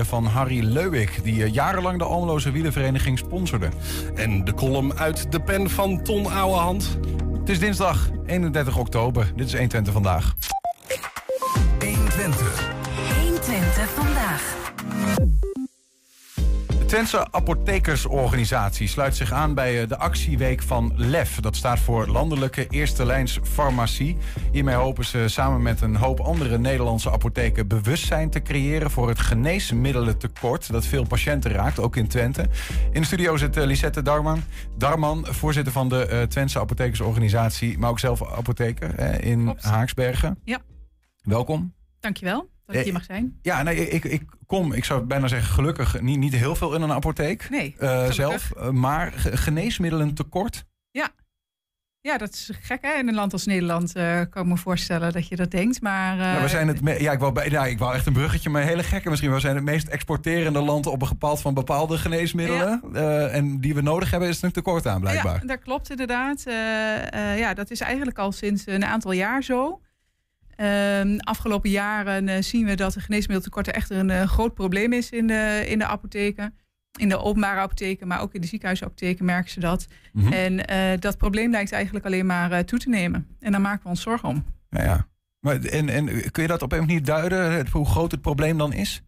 van Harry Leuwik, die eh, jarenlang de Almeloze Wielenvereniging sponsorde. En de column uit de pen van Ton Ouwehand. Het is dinsdag 31 oktober. Dit is 120 vandaag. 120. 120 vandaag. Twentse Apothekersorganisatie sluit zich aan bij eh, de actieweek van LEF. Dat staat voor Landelijke Eerste Lijns Farmacie. Hiermee hopen ze samen met een hoop andere Nederlandse apotheken bewustzijn te creëren voor het geneesmiddelentekort dat veel patiënten raakt, ook in Twente. In de studio zit eh, Lisette Darman, Darman, voorzitter van de uh, Twentse Apothekersorganisatie, maar ook zelf apotheker in. Haaksbergen. Ja. Welkom. Dankjewel dat hier mag zijn. Ja, nee, ik, ik kom, ik zou bijna zeggen gelukkig, niet, niet heel veel in een apotheek. Nee, Eh, zelf, eh, maar ge- geneesmiddelen tekort. Ja, dat is gek hè. In een land als Nederland eh, kan ik me voorstellen dat je dat denkt. Maar eh, Ja, we zijn het me- ja, ik wou, bij, ja, ik wou echt een bruggetje, maar hele gekke misschien. We zijn het meest exporterende land op een gepaald van bepaalde geneesmiddelen. Eh, en die we nodig hebben, is er een tekort aan, blijkbaar. Ja, dat klopt inderdaad. Eh, eh, ja, dat is eigenlijk al sinds een aantal jaar zo. Ehm, afgelopen jaren eh, zien we dat de geneesmiddeltekorten echt een eh, groot probleem is in de, in de apotheken. In de openbare apotheken, maar ook in de ziekenhuisapotheken merken ze dat. Mhm. En eh, dat probleem lijkt eigenlijk alleen maar toe te nemen. En daar maken we ons zorgen om. Ja, ja. Maar, en, en kun je dat op een manier duiden, hoe groot het probleem dan is?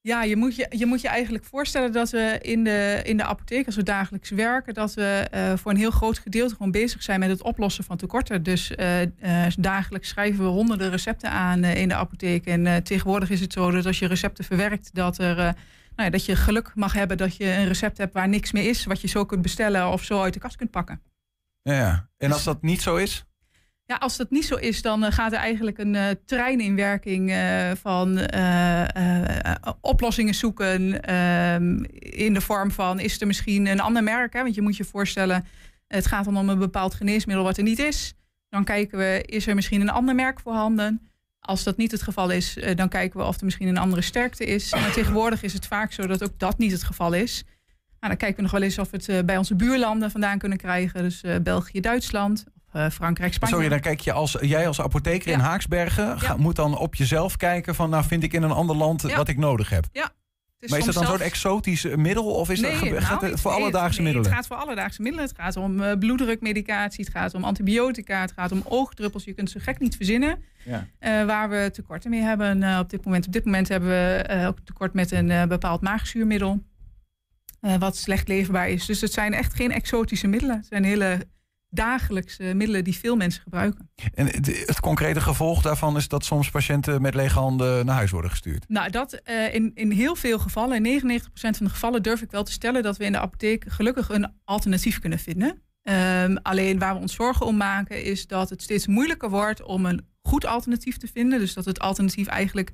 Ja, je moet je, je moet je eigenlijk voorstellen dat we in de, in de apotheek, als we dagelijks werken, dat we eh, voor een heel groot gedeelte gewoon bezig zijn met het oplossen van tekorten. Dus eh, eh, dagelijks schrijven we honderden recepten aan in de apotheek. En tegenwoordig is het zo dat als je recepten verwerkt, dat, er, nou ja, dat je geluk mag hebben dat je een recept hebt waar niks meer is, wat je zo kunt bestellen of zo uit de kast kunt pakken. Ja, ja. En Dus- als dat niet zo is? Ja, als dat niet zo is, dan eh, gaat er eigenlijk een eh, trein in werking eh, van oplossingen zoeken. ehm, in de vorm van, is er misschien een ander merk? Hè? Want je moet je voorstellen, het gaat dan om een bepaald geneesmiddel wat er niet is. Dan kijken we, is er misschien een ander merk voorhanden? Als dat niet het geval is, dan kijken we of er misschien een andere sterkte is. Maar tegenwoordig is het vaak zo dat ook dat niet het geval is. Nou, dan kijken we nog wel eens of we het bij onze buurlanden vandaan kunnen krijgen. Dus België, Duitsland, eh, Frankrijk, Spanje. Sorry, dan kijk je als jij als apotheker in Ja. Haaksbergen ga- Ja. moet dan op jezelf kijken van, nou vind ik in een ander land Ja. wat ik nodig heb. Het maar is dat dan soms zo'n exotisch eh, middel of is Nee, dat, nou, gaat het voor nee, alledaagse nee, middelen? Het gaat voor alledaagse middelen. Het gaat om eh, bloeddrukmedicatie, het gaat om antibiotica, het gaat om oogdruppels. Je kunt ze gek niet verzinnen Ja. waar we tekorten mee hebben op dit moment. Op dit moment hebben we ook tekort met een bepaald maagzuurmiddel. wat slecht leverbaar is. Dus het zijn echt geen exotische middelen. Het zijn hele dagelijkse middelen die veel mensen gebruiken. En het, concrete gevolg daarvan is dat soms patiënten met lege handen naar huis worden gestuurd. Nou, dat eh, in, in heel veel gevallen, in 99% van de gevallen, durf ik wel te stellen dat we in de apotheek gelukkig een alternatief kunnen vinden. Ehm, alleen waar we ons zorgen om maken, is dat het steeds moeilijker wordt om een goed alternatief te vinden. Dus dat het alternatief eigenlijk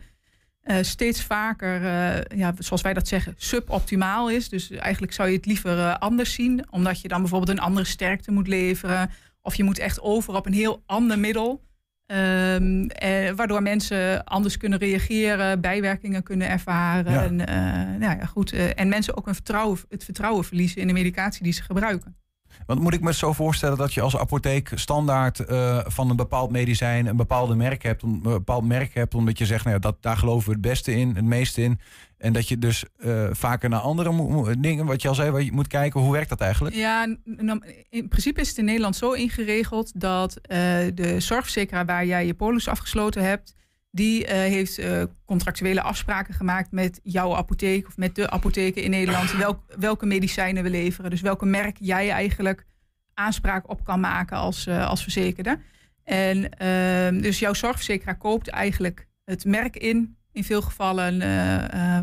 eh, steeds vaker, eh, ja, zoals wij dat zeggen, suboptimaal is. Dus eigenlijk zou je het liever eh, anders zien, omdat je dan bijvoorbeeld een andere sterkte moet leveren. Of je moet echt over op een heel ander middel. Ehm, eh, waardoor mensen anders kunnen reageren, bijwerkingen kunnen ervaren. Ja. En, nou ja, goed, en mensen ook een vertrouwen, het vertrouwen verliezen in de medicatie die ze gebruiken. Want moet ik me zo voorstellen dat je als apotheek standaard eh, van een bepaald medicijn een bepaalde merk hebt, een bepaald merk hebt, omdat je zegt, nou dat, daar geloven we het beste in, het meeste in. En dat je dus eh, vaker naar andere dingen, wat je al zei, je moet kijken, hoe werkt dat eigenlijk? Ja, nou, in principe is het in Nederland zo ingeregeld dat eh, de zorgverzekeraar waar jij je polis afgesloten hebt, die eh, heeft eh, contractuele afspraken gemaakt met jouw apotheek of met de apotheken in Nederland, welk, welke medicijnen we leveren. Dus welke merk jij eigenlijk aanspraak op kan maken als, eh, als verzekerde. En ehm, dus jouw zorgverzekeraar koopt eigenlijk het merk in, in veel gevallen,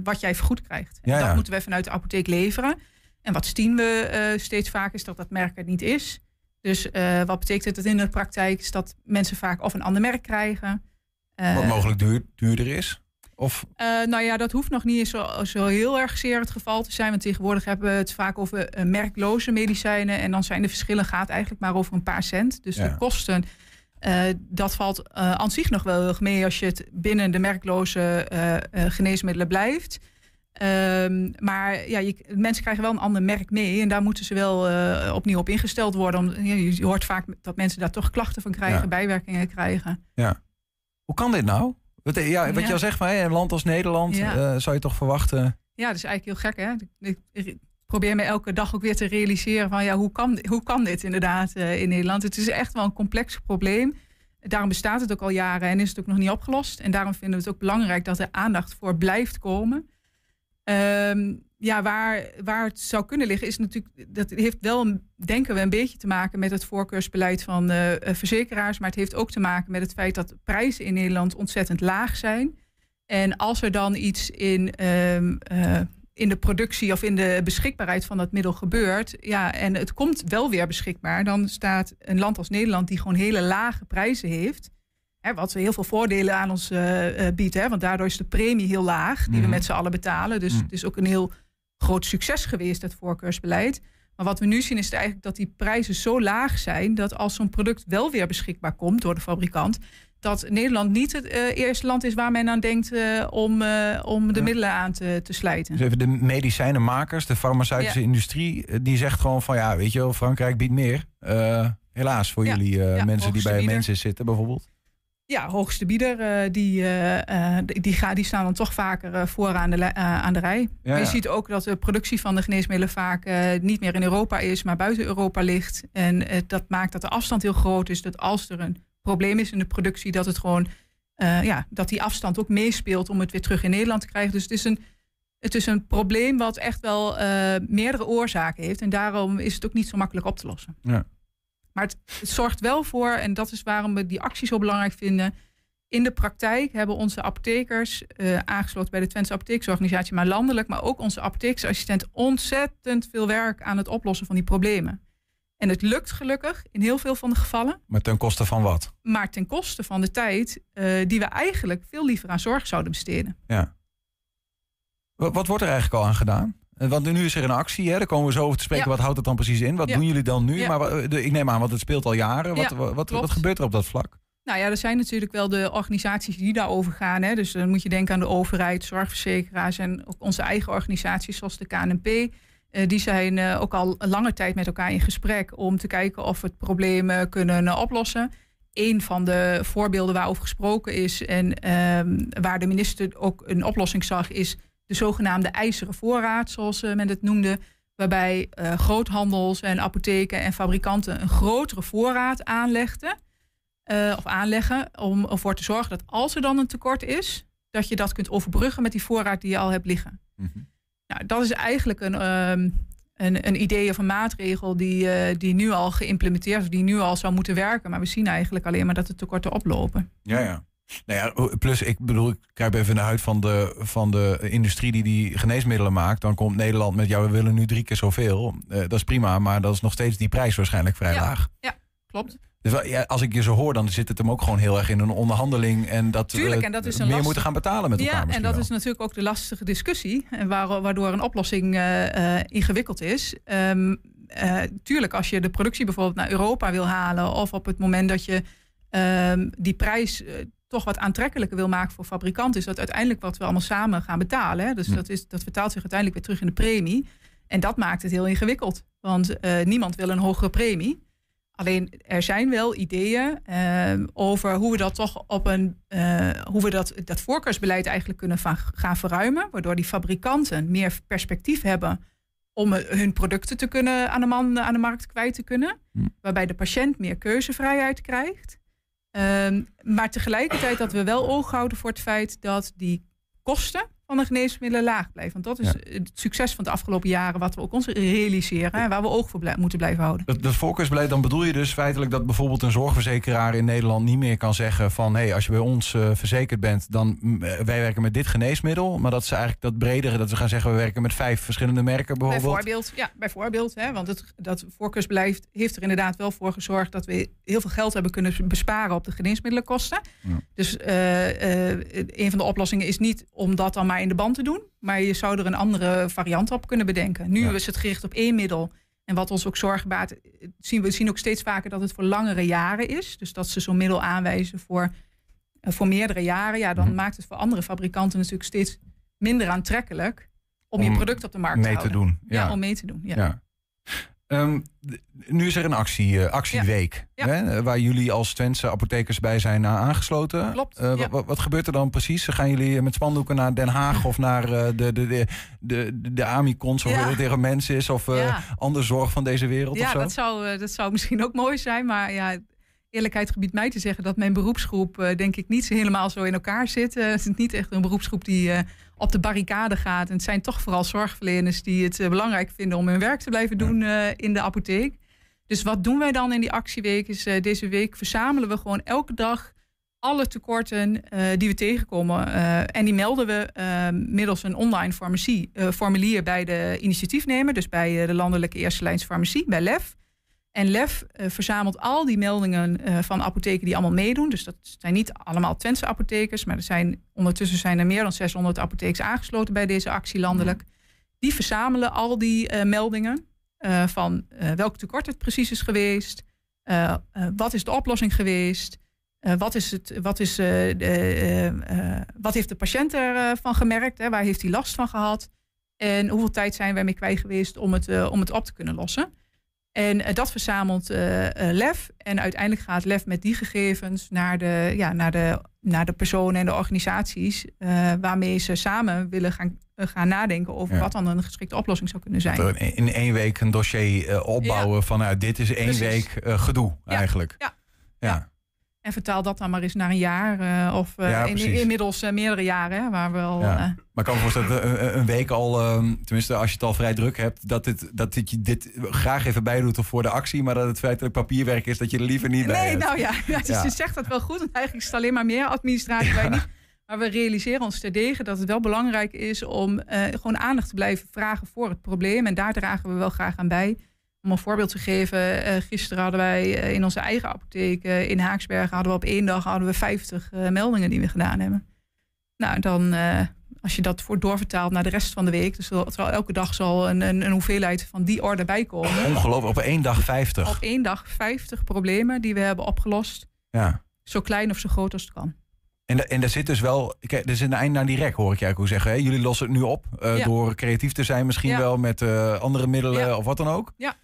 wat jij vergoed krijgt. En Ja, ja. dat moeten we vanuit de apotheek leveren. En wat zien we steeds vaak is dat dat merk er niet is. Dus wat betekent het in de praktijk? Is dat mensen vaak of een ander merk krijgen. Eh, Wat mogelijk duur, duurder is? Of eh, nou ja, dat hoeft nog niet zo, zo heel erg zeer het geval te zijn. Want tegenwoordig hebben we het vaak over eh, merkloze medicijnen. En dan zijn de verschillen gaat eigenlijk maar over een paar cent. Dus Ja. de kosten, eh, dat valt eh, aan zich nog wel heel erg mee als je het binnen de merkloze eh, eh, geneesmiddelen blijft. Ehm, maar ja, je, mensen krijgen wel een ander merk mee. En daar moeten ze wel eh, opnieuw op ingesteld worden. Om, je, je hoort vaak dat mensen daar toch klachten van krijgen, Ja. bijwerkingen krijgen. Hoe kan dit nou? Wat, ja, wat Ja. je al zegt, maar een land als Nederland Ja. eh, zou je toch verwachten. Ja, dat is eigenlijk heel gek, hè? Ik, ik probeer me elke dag ook weer te realiseren van ja, hoe kan, hoe kan dit inderdaad eh, in Nederland? Het is echt wel een complex probleem. Daarom bestaat het ook al jaren en is het ook nog niet opgelost. En daarom vinden we het ook belangrijk dat er aandacht voor blijft komen. Ehm, ja, waar, waar het zou kunnen liggen is natuurlijk, dat heeft wel, een- denken we, een beetje te maken met het voorkeursbeleid van eh, eh, verzekeraars. Maar het heeft ook te maken met het feit dat prijzen in Nederland ontzettend laag zijn. En als er dan iets in, ehm, eh, in de productie of in de beschikbaarheid van dat middel gebeurt, ja, en het komt wel weer beschikbaar, dan staat een land als Nederland, die gewoon hele lage prijzen heeft, hè, wat heel veel voordelen aan ons eh, biedt, hè, want daardoor is de premie heel laag, die Mhm. we met z'n allen betalen. Dus Mhm. het is ook een heel groot succes geweest, het voorkeursbeleid. Maar wat we nu zien is eigenlijk dat die prijzen zo laag zijn dat als zo'n product wel weer beschikbaar komt door de fabrikant, dat Nederland niet het eh, eerste land is waar men aan denkt eh, om, eh, om de Ja. middelen aan te, te slijten. Dus even de medicijnenmakers, de farmaceutische Ja. industrie, die zegt gewoon van ja, weet je wel, Frankrijk biedt meer. Helaas voor Ja. jullie mensen die bij mensen zitten bijvoorbeeld. Ja, hoogste bieder, eh, die, eh, eh, die, die, gaan, die staan dan toch vaker eh, voor aan de, aan de rij. Ja, je ziet ook dat de productie van de geneesmiddelen vaak niet meer in Europa is, maar buiten Europa ligt. En dat maakt dat de afstand heel groot is. Dat als er een probleem is in de productie, dat het gewoon ja, dat die afstand ook meespeelt om het weer terug in Nederland te krijgen. Dus het is een, het is een probleem wat echt wel meerdere oorzaken heeft. En daarom is het ook niet zo makkelijk op te lossen. Ja. Maar het, het zorgt wel voor, en dat is waarom we die actie zo belangrijk vinden. In de praktijk hebben onze apothekers, eh, aangesloten bij de Twentse Apotheeksorganisatie, maar landelijk, maar ook onze apotheeksassistent, ontzettend veel werk aan het oplossen van die problemen. En het lukt gelukkig in heel veel van de gevallen, Maar ten koste van wat? maar ten koste van de tijd eh, die we eigenlijk veel liever aan zorg zouden besteden. Ja. Wat wordt er eigenlijk al aan gedaan? Eh, Want nu is er een actie, hè? daar komen we zo over te spreken. Ja. Wat houdt het dan precies in? Wat Ja. doen jullie dan nu? Ja. Maar de- ik neem aan, want het speelt al jaren. Wat, wat, wat, gebeurt er op dat vlak? Nou ja, er zijn natuurlijk wel de organisaties die daarover gaan. Hè. Dus dan moet je denken aan de overheid, zorgverzekeraars en ook onze eigen organisaties zoals de KNP. Eh, die zijn eh, ook al lange tijd met elkaar in gesprek om te kijken of we het probleem eh, kunnen eh, oplossen. Een van de voorbeelden waarover gesproken is en ehm, waar de minister ook een oplossing zag, is de zogenaamde ijzeren voorraad, zoals eh, men het noemde. Waarbij eh, groothandels en apotheken en fabrikanten een grotere voorraad aanlegden eh, of aanleggen om ervoor te zorgen dat als er dan een tekort is, dat je dat kunt overbruggen met die voorraad die je al hebt liggen. Mhm. Nou, dat is eigenlijk een, ehm, een, een idee of een maatregel die, die nu al geïmplementeerd is, die nu al zou moeten werken. Maar we zien eigenlijk alleen maar dat de tekorten oplopen. Ja, ja. Nou ja, plus ik bedoel, ik kruip even in de huid van de, van de industrie die die geneesmiddelen maakt. Dan komt Nederland met, ja, we willen nu drie keer zoveel. Eh, dat is prima, maar dat is nog steeds die prijs waarschijnlijk vrij Ja. laag. Klopt. Dus ja, als ik je zo hoor, dan zit het hem ook gewoon heel erg in een onderhandeling. En dat we en dat is een meer moeten gaan betalen met elkaar Ja, en dat wel. is natuurlijk ook de lastige discussie. En waar- waardoor een oplossing eh, eh, ingewikkeld is. Ehm, eh, tuurlijk, als je de productie bijvoorbeeld naar Europa wil halen. of op het moment dat je ehm, die prijs eh, toch wat aantrekkelijker wil maken voor fabrikanten. is dat uiteindelijk wat we allemaal samen gaan betalen. Hè? Dus Hm. dat, is, dat vertaalt zich uiteindelijk weer terug in de premie. En dat maakt het heel ingewikkeld. Want eh, niemand wil een hogere premie. Alleen er zijn wel ideeën ehm, over hoe we dat toch op een eh, hoe we dat, dat voorkeursbeleid eigenlijk kunnen van, gaan verruimen. Waardoor die fabrikanten meer perspectief hebben om eh, hun producten te kunnen aan de, man, aan de markt kwijt te kunnen. Hm. Waarbij de patiënt meer keuzevrijheid krijgt. Ehm, maar tegelijkertijd dat we wel oog houden voor het feit dat die kosten van de geneesmiddelen laag blijven. Want dat is het succes van de afgelopen jaren wat we ook ons realiseren. En waar we oog voor blij- moeten blijven houden. Dat, dat voorkeursbeleid, dan bedoel je dus feitelijk dat bijvoorbeeld een zorgverzekeraar in Nederland niet meer kan zeggen van hé, hey, als je bij ons eh, verzekerd bent, dan mm, eh, wij werken met dit geneesmiddel. Maar dat ze eigenlijk dat bredere, dat ze gaan zeggen we werken met vijf verschillende merken bijvoorbeeld. Bijvoorbeeld, ja, bijvoorbeeld. Hè, want het, dat voorkeursbeleid heeft er inderdaad wel voor gezorgd dat we heel veel geld hebben kunnen besparen op de geneesmiddelenkosten. Ja. Dus eh, een van de oplossingen is niet om dat dan maar in de band te doen. Maar je zou er een andere variant op kunnen bedenken. Nu Ja. is het gericht op één middel. En wat ons ook baart, eh, zien we zien ook steeds vaker dat het voor langere jaren is. Dus dat ze zo'n middel aanwijzen voor, eh, voor meerdere jaren. Ja, dan Mhm. maakt het voor andere fabrikanten natuurlijk steeds minder aantrekkelijk om, je product op de markt te mee te doen. Ja, Ja. om mee te doen. Ja. Ja. Ehm, nu is er een actie, eh, actieweek. Ja. Hè, waar jullie als Twentse apothekers bij zijn eh, aangesloten. Klopt, Eh, ja. wat gebeurt er dan precies? Gaan jullie met spandoeken naar Den Haag of naar de, de, de, de, de, Amicons of Ja. tegen mensen is? Of andere zorg van deze wereld of Ja, zo? dat zou, dat zou misschien ook mooi zijn. Maar ja, eerlijkheid gebiedt mij te zeggen dat mijn beroepsgroep, eh, denk ik, niet zo helemaal zo in elkaar zit. Eh, het is niet echt een beroepsgroep die eh, op de barricade gaat. En het zijn toch vooral zorgverleners die het belangrijk vinden om hun werk te blijven doen in de apotheek. Dus wat doen wij dan in die actieweek? Is, deze week verzamelen we gewoon elke dag alle tekorten die we tegenkomen. En die melden we middels een online farmacie, formulier bij de initiatiefnemer. Dus bij de Landelijke Eerste Lijns Farmacie, bij LEF. En LEF eh, verzamelt al die meldingen eh, van apotheken die allemaal meedoen. Dus dat zijn niet allemaal Twentse apothekers. Maar er zijn, ondertussen zijn er meer dan 600 apothekers aangesloten bij deze actie landelijk. Die verzamelen al die eh, meldingen van welk tekort het precies is geweest. wat is de oplossing geweest? wat, is het, wat, is, de, wat heeft de patiënt ervan gemerkt? Hè? Waar heeft hij last van gehad? En hoeveel tijd zijn wij mee kwijt geweest om het, om het op te kunnen lossen? En eh, dat verzamelt eh, eh, LEF. En uiteindelijk gaat LEF met die gegevens naar de, ja, naar de, naar de personen en de organisaties. waarmee ze samen willen gaan, gaan nadenken over Ja. wat dan een geschikte oplossing zou kunnen zijn. In, één week een dossier opbouwen van nou, dit is één Precies. week gedoe Ja, eigenlijk. ja. En vertaal dat dan maar eens naar een jaar. eh, of eh, Ja, in, precies. inmiddels eh, meerdere jaren. Hè, waar we al, Ja. Maar ik kan me voorstellen dat een, een week al, ehm, tenminste als je het al vrij druk hebt, dat, dit, dat dit, je dit graag even bij doet voor de actie, maar dat het feitelijk papierwerk is dat je er liever niet bij Nee, hebt. nou ja, ja, dus je zegt dat wel goed. Want eigenlijk is het alleen maar meer administratie. Wij niet. Maar we realiseren ons terdege dat het wel belangrijk is om gewoon aandacht te blijven vragen voor het probleem. En daar dragen we wel graag aan bij. Om een voorbeeld te geven, eh, gisteren hadden wij eh, in onze eigen apotheek eh, in Haaksbergen hadden we op één dag hadden we 50 eh, meldingen die we gedaan hebben. Nou, dan als je dat voor doorvertaalt naar de rest van de week, dus er zal elke dag zal een, een, een hoeveelheid van die orde bijkomen. Ongelooflijk, op één dag 50. Op één dag 50 problemen die we hebben opgelost. Ja. Zo klein of zo groot als het kan. En, en daar zit dus wel, kijk, er zit een eind naar die rek, hoor ik eigenlijk ook zeggen. Hè? Jullie lossen het nu op Ja. door creatief te zijn, misschien Ja. wel met andere middelen Ja. of wat dan ook. Ja.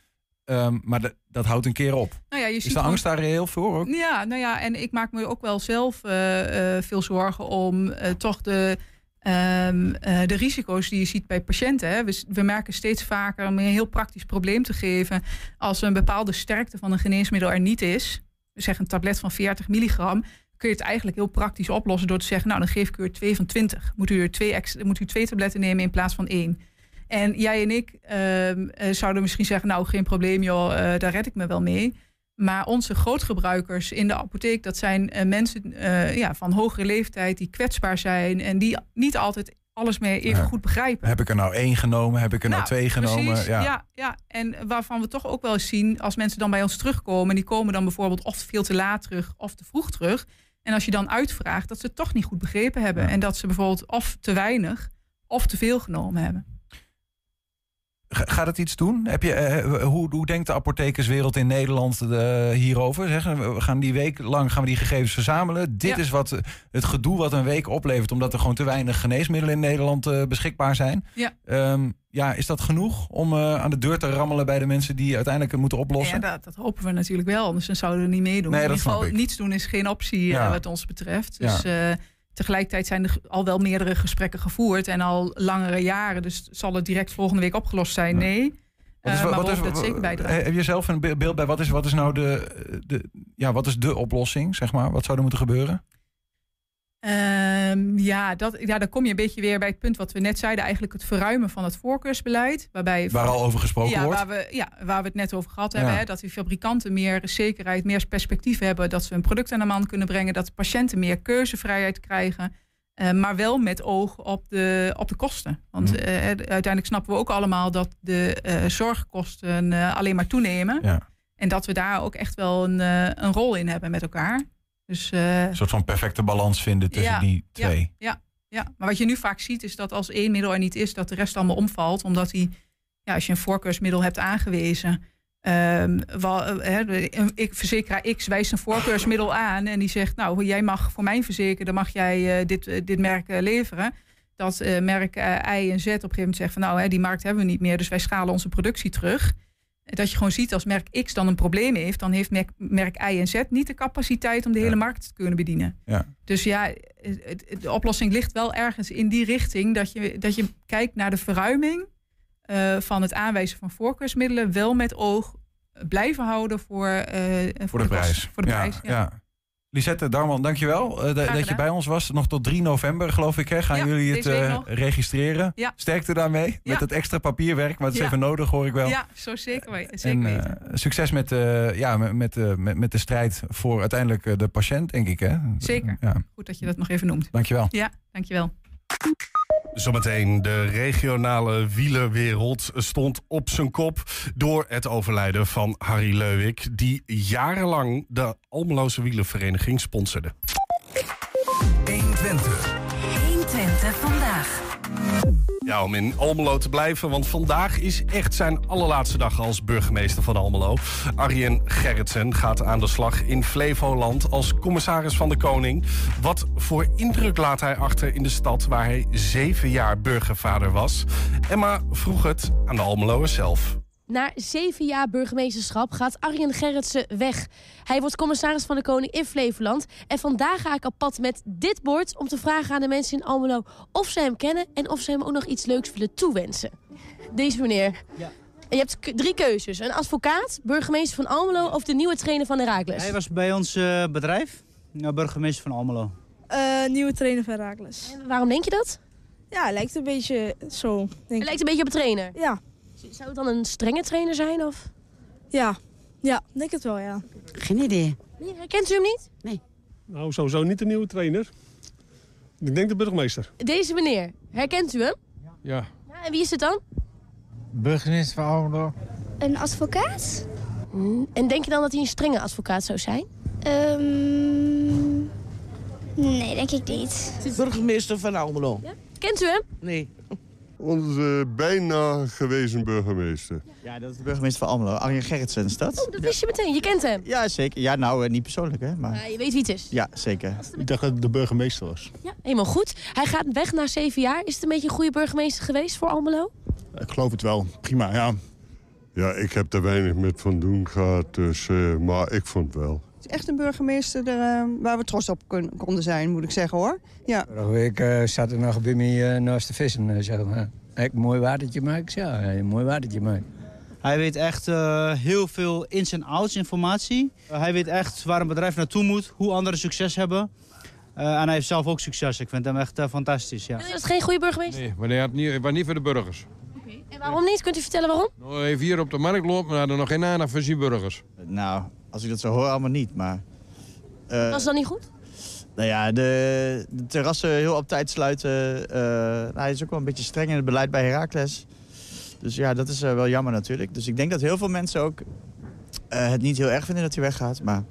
Ehm, maar dat- dat houdt een keer op. Nou ja, je Is ziet de angst daar reëel voor ook? Ja, nou ja, en ik maak me ook wel zelf eh, eh, veel zorgen om eh, toch de, ehm, eh, de risico's die je ziet bij patiënten. Hè. We, we merken steeds vaker om een heel praktisch probleem te geven. Als een bepaalde sterkte van een geneesmiddel er niet is, we zeggen een tablet van 40 milligram, kun je het eigenlijk heel praktisch oplossen door te zeggen, nou dan geef ik u er twee van 20. Moet u er twee, moet u twee tabletten nemen in plaats van één. En jij en ik ehm, eh, zouden misschien zeggen, nou geen probleem joh, eh, daar red ik me wel mee. Maar onze grootgebruikers in de apotheek, dat zijn eh, mensen ja, van hogere leeftijd die kwetsbaar zijn en die niet altijd alles meer even Ja. goed begrijpen. Heb ik er nou één genomen? Heb ik er nou, Nou, twee genomen? Precies, ja. ja. Ja, en waarvan we toch ook wel eens zien, als mensen dan bij ons terugkomen, die komen dan bijvoorbeeld of veel te laat terug of te vroeg terug. En als je dan uitvraagt, dat ze het toch niet goed begrepen hebben. Ja. En dat ze bijvoorbeeld of te weinig of te veel genomen hebben. Ga- Gaat het iets doen? Heb je, eh, hoe, hoe denkt de apothekerswereld in Nederland eh, hierover? Zeggen, we gaan die week lang gaan we die gegevens verzamelen. Dit Ja. is wat, eh, het gedoe wat een week oplevert, omdat er gewoon te weinig geneesmiddelen in Nederland eh, beschikbaar zijn. Ja. Ehm, ja, is dat genoeg om eh, aan de deur te rammelen bij de mensen die uiteindelijk het moeten oplossen? Ja, dat, dat hopen we natuurlijk wel, anders zouden we niet meedoen. Nee, in ieder geval, niets doen is geen optie eh, Ja. wat ons betreft. Ja. Dus eh, tegelijkertijd zijn er al wel meerdere gesprekken gevoerd en al langere jaren. Dus zal het direct volgende week opgelost zijn? Nee. Wat is, Eh, maar wat is, dat zeker bijdragen. heb je zelf een be- beeld bij wat is, wat is nou de, de, ja, wat is de oplossing, zeg maar? Wat zou er moeten gebeuren? Ehm, ja, dat, ja, dan kom je een beetje weer bij het punt wat we net zeiden. Eigenlijk het verruimen van het voorkeursbeleid. Waarbij Waar al over gesproken ja, wordt? waar we, ja, waar we het net over gehad Ja. hebben. Hè, dat die fabrikanten meer zekerheid, meer perspectief hebben. Dat ze een product aan de man kunnen brengen. Dat patiënten meer keuzevrijheid krijgen. eh, maar wel met oog op de, op de kosten. Want Mhm. eh, uiteindelijk snappen we ook allemaal dat de eh, zorgkosten eh, alleen maar toenemen. Ja. En dat we daar ook echt wel een, eh, een rol in hebben met elkaar. Dus eh, Een soort van perfecte balans vinden tussen Ja, die twee. ja, maar wat je nu vaak ziet is dat als één middel er niet is, dat de rest allemaal omvalt. Omdat die, ja, als je een voorkeursmiddel hebt aangewezen. ehm, wel, eh, een- ik, verzekeraar X wijst een voorkeursmiddel aan en die zegt, nou, jij mag voor mijn verzekerde mag jij eh, dit, eh, dit merk eh, leveren. Dat eh, merk eh, Y en Z op een gegeven moment zegt van, nou, hè, die markt hebben we niet meer, dus wij schalen onze productie terug. Dat je gewoon ziet als merk X dan een probleem heeft, dan heeft merk, merk Y en Z niet de capaciteit om de hele markt te kunnen bedienen. Ja. Dus ja, de oplossing ligt wel ergens in die richting dat je, dat je kijkt naar de verruiming eh, van het aanwijzen van voorkeursmiddelen, wel met oog blijven houden voor, eh, Voor de prijs. Voor de ja, prijs, ja. Lisette Darman, dankjewel eh, dat- dat je bij ons was. Nog tot 3 november, geloof ik, hè, gaan Ja, jullie het eh, registreren. Ja. Sterkte daarmee, met het extra papierwerk. Maar het is even nodig, hoor ik wel. Ja, zo zeker, we- zeker en weten. eh, succes met, eh, ja, met, met, eh, met, de strijd voor uiteindelijk eh, de patiënt, denk ik. Hè? Zeker. Goed dat je dat nog even noemt. dankjewel. Ja, dankjewel. Zometeen de regionale wielerwereld stond op zijn kop door het overlijden van Harry Leuwik, die jarenlang de Almeloze wielervereniging sponsorde. 120 vandaag. Ja, om in Almelo te blijven, want vandaag is echt zijn allerlaatste dag als burgemeester van Almelo. Arjen Gerritsen gaat aan de slag in Flevoland als commissaris van de Koning. Wat voor indruk laat hij achter in de stad waar hij zeven jaar burgervader was? Emma vroeg het aan de Almeloers zelf. Na zeven jaar burgemeesterschap gaat Arjen Gerritsen weg. Hij wordt commissaris van de Koning in Flevoland. En vandaag ga ik op pad met dit bord om te vragen aan de mensen in Almelo of ze hem kennen en of ze hem ook nog iets leuks willen toewensen. Deze meneer. Ja. En je hebt drie keuzes: een advocaat, burgemeester van Almelo of de nieuwe trainer van Herakles. Hij was bij ons eh, bedrijf, ja, burgemeester van Almelo. Eh, nieuwe trainer van Herakles. En waarom denk je dat? Ja, hij lijkt een beetje zo. Denk Hij lijkt een beetje op een trainer. Ja, Zou het dan een strenge trainer zijn? Of? ja, ja, denk het wel, ja. Geen idee. Nee, herkent u hem niet? Nou, sowieso niet de nieuwe trainer. Ik denk de burgemeester. Deze meneer, herkent u hem? Ja. Ja, en wie is het dan? Burgemeester van Almelo. Een advocaat? Hm, En denk je dan dat hij een strenge advocaat zou zijn? Ehm, nee, denk ik niet. Burgemeester van Almelo. Kent u hem? Nee. Onze bijna gewezen burgemeester. Ja, dat is de burgemeester van Almelo. Arjen Gerritsen is dat? Oh, dat wist je meteen. Je kent hem. Ja, zeker. Ja, nou, eh, niet persoonlijk, hè. Maar... Ja, je weet wie het is. Ja, zeker. Ik dacht dat het de burgemeester was. Ja, helemaal goed. Hij gaat weg na zeven jaar. Is het een beetje een goede burgemeester geweest voor Almelo? Ik geloof het wel. Prima, ja. Ja, ik heb er weinig met van doen gehad, dus, eh, maar ik vond wel. Het is echt een burgemeester er, eh, waar we trots op kun- konden zijn, moet ik zeggen hoor. Ja. Vorige week eh, zat er nog bij mij eh, naast de vissen, zeg maar. Ik een mooi watertje maak, ja, een mooi watertje maak. Hij weet echt eh, heel veel ins en outs informatie. Hij weet echt waar een bedrijf naartoe moet, hoe anderen succes hebben. Eh, en hij heeft zelf ook succes. Ik vind hem echt fantastisch, ja. Is dat geen goede burgemeester? Nee, maar hij had niet, was niet voor de burgers. En waarom niet? Kunt u vertellen waarom? Nou, even hier op de markt lopen, maar hadden nog geen aandacht voor zijn burgers. Nou, als ik dat zo hoor, allemaal niet, maar... eh, Was dan niet goed? Nou ja, de, de terrassen heel op tijd sluiten. eh, nou, hij is ook wel een beetje streng in het beleid bij Heracles. Dus ja, dat is eh, wel jammer natuurlijk. Dus ik denk dat heel veel mensen ook eh, het niet heel erg vinden dat hij weggaat. Maar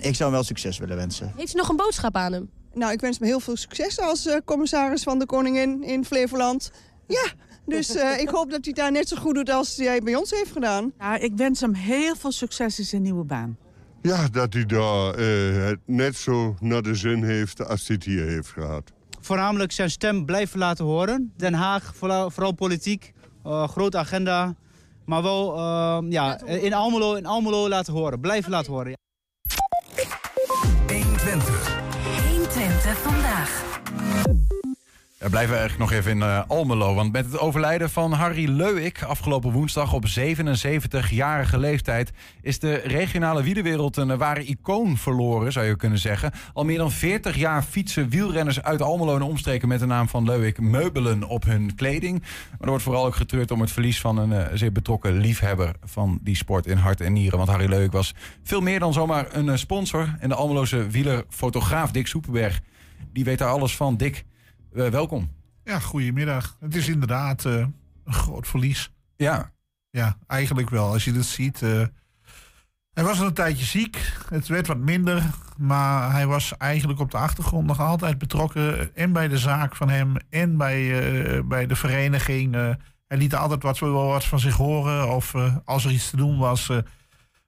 ik zou hem wel succes willen wensen. Heeft u nog een boodschap aan hem? Nou, ik wens me heel veel succes als commissaris van de Koningin in Flevoland. Ja, dus eh, ik hoop dat hij daar net zo goed doet als hij bij ons heeft gedaan. Ja, ik wens hem heel veel succes in zijn nieuwe baan. Ja, dat hij daar eh, het net zo naar de zin heeft als hij het hier heeft gehad. Voornamelijk zijn stem blijven laten horen. Den Haag, vooral, vooral politiek, eh, grote agenda. Maar wel ja, in, Almelo, in Almelo laten horen, blijven laten horen. ja. 120. 120 vandaag. We blijven eigenlijk nog even in eh, Almelo. Want met het overlijden van Harry Leuwik afgelopen woensdag op 77-jarige leeftijd... is de regionale wielerwereld een ware icoon verloren, zou je kunnen zeggen. Al meer dan 40 jaar fietsen wielrenners uit Almelo en omstreken... met de naam van Leuwik meubelen op hun kleding. Maar er wordt vooral ook getreurd om het verlies van een eh, zeer betrokken liefhebber... van die sport in hart en nieren. Want Harry Leuwik was veel meer dan zomaar een eh, sponsor. En de Almeloze wielerfotograaf Dick Soepenberg, die weet daar alles van. Dick... Eh, welkom. Ja, goedemiddag. Het is inderdaad eh, een groot verlies. Ja. Ja, eigenlijk wel. Als je dit ziet. eh, hij was een tijdje ziek. Het werd wat minder. Maar hij was eigenlijk op de achtergrond nog altijd betrokken. En bij de zaak van hem. En bij, bij de vereniging. Eh, hij liet altijd wat, wel wat van zich horen. Of als er iets te doen was.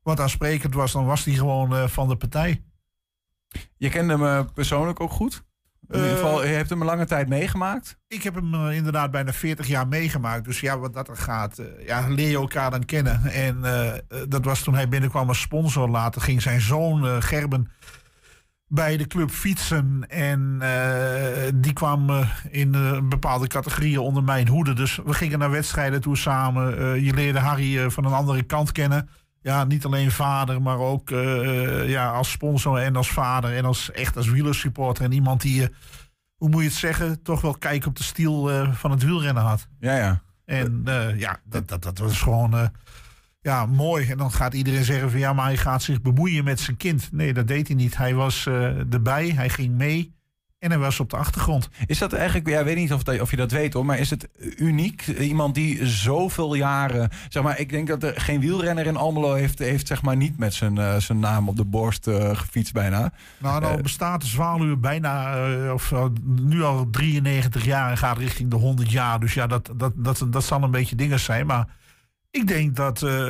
wat aansprekend was. Dan was hij gewoon van de partij. Je kende hem persoonlijk ook goed? In ieder geval, je hebt hem een lange tijd meegemaakt. Ik heb hem eh, inderdaad bijna 40 jaar meegemaakt. Dus ja, wat dat er gaat, eh, ja, leer je elkaar dan kennen. En eh, eh, dat was toen hij binnenkwam als sponsor. Later ging zijn zoon eh, Gerben bij de club fietsen. En eh, die kwam eh, in eh, bepaalde categorieën onder mijn hoede. Dus we gingen naar wedstrijden toe samen. Eh, je leerde Harry eh, van een andere kant kennen. Ja, niet alleen vader, maar ook eh, ja, als sponsor en als vader. En als, echt als wielersupporter. En iemand die, eh, hoe moet je het zeggen, toch wel kijk op de stiel eh, van het wielrennen had. Ja, ja. En eh, ja, dat, dat, dat was gewoon eh, ja, mooi. En dan gaat iedereen zeggen van ja, maar hij gaat zich bemoeien met zijn kind. Nee, dat deed hij niet. Hij was eh, erbij, hij ging mee en hij was op de achtergrond. Is dat eigenlijk, ja, ik weet niet of, dat- of je dat weet hoor, maar is het uniek? Iemand die zoveel jaren, zeg maar, ik denk dat er geen wielrenner in Almelo heeft, heeft zeg maar niet met zijn, eh, zijn naam op de borst eh, gefietst bijna. Nou, nou Eh, bestaat de zwaluw bijna, eh, of eh, nu al 93 jaar en gaat richting de 100 jaar. Dus ja, dat, dat, dat, dat zal een beetje dingen zijn. Maar ik denk dat eh,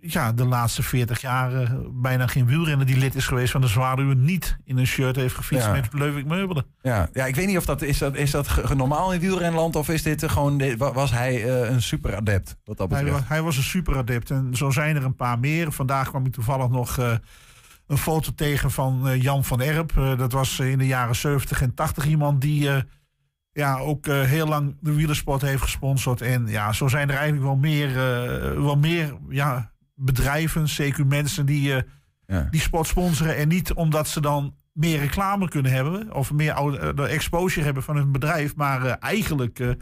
ja, de laatste 40 jaar bijna geen wielrenner die lid is geweest van de zwaluw niet in een shirt heeft gefietst Ja. met Leuvik Meubelen. Ja, ja, ik weet niet of dat is dat, is dat normaal in wielrenland of is dit eh, gewoon, was hij eh, een superadept wat dat Hij, betreft? wa- hij was een superadept en zo zijn er een paar meer. Vandaag kwam ik toevallig nog een foto tegen van Jan van Erp. Dat was in de jaren 70 en 80 iemand die ja, ook eh, heel lang de wielersport heeft gesponsord. En ja, zo zijn er eigenlijk wel meer, eh, wel meer ja, bedrijven, zeker mensen die, Ja. die sport sponsoren. En niet omdat ze dan meer reclame kunnen hebben of meer exposure hebben van hun bedrijf. Maar eigenlijk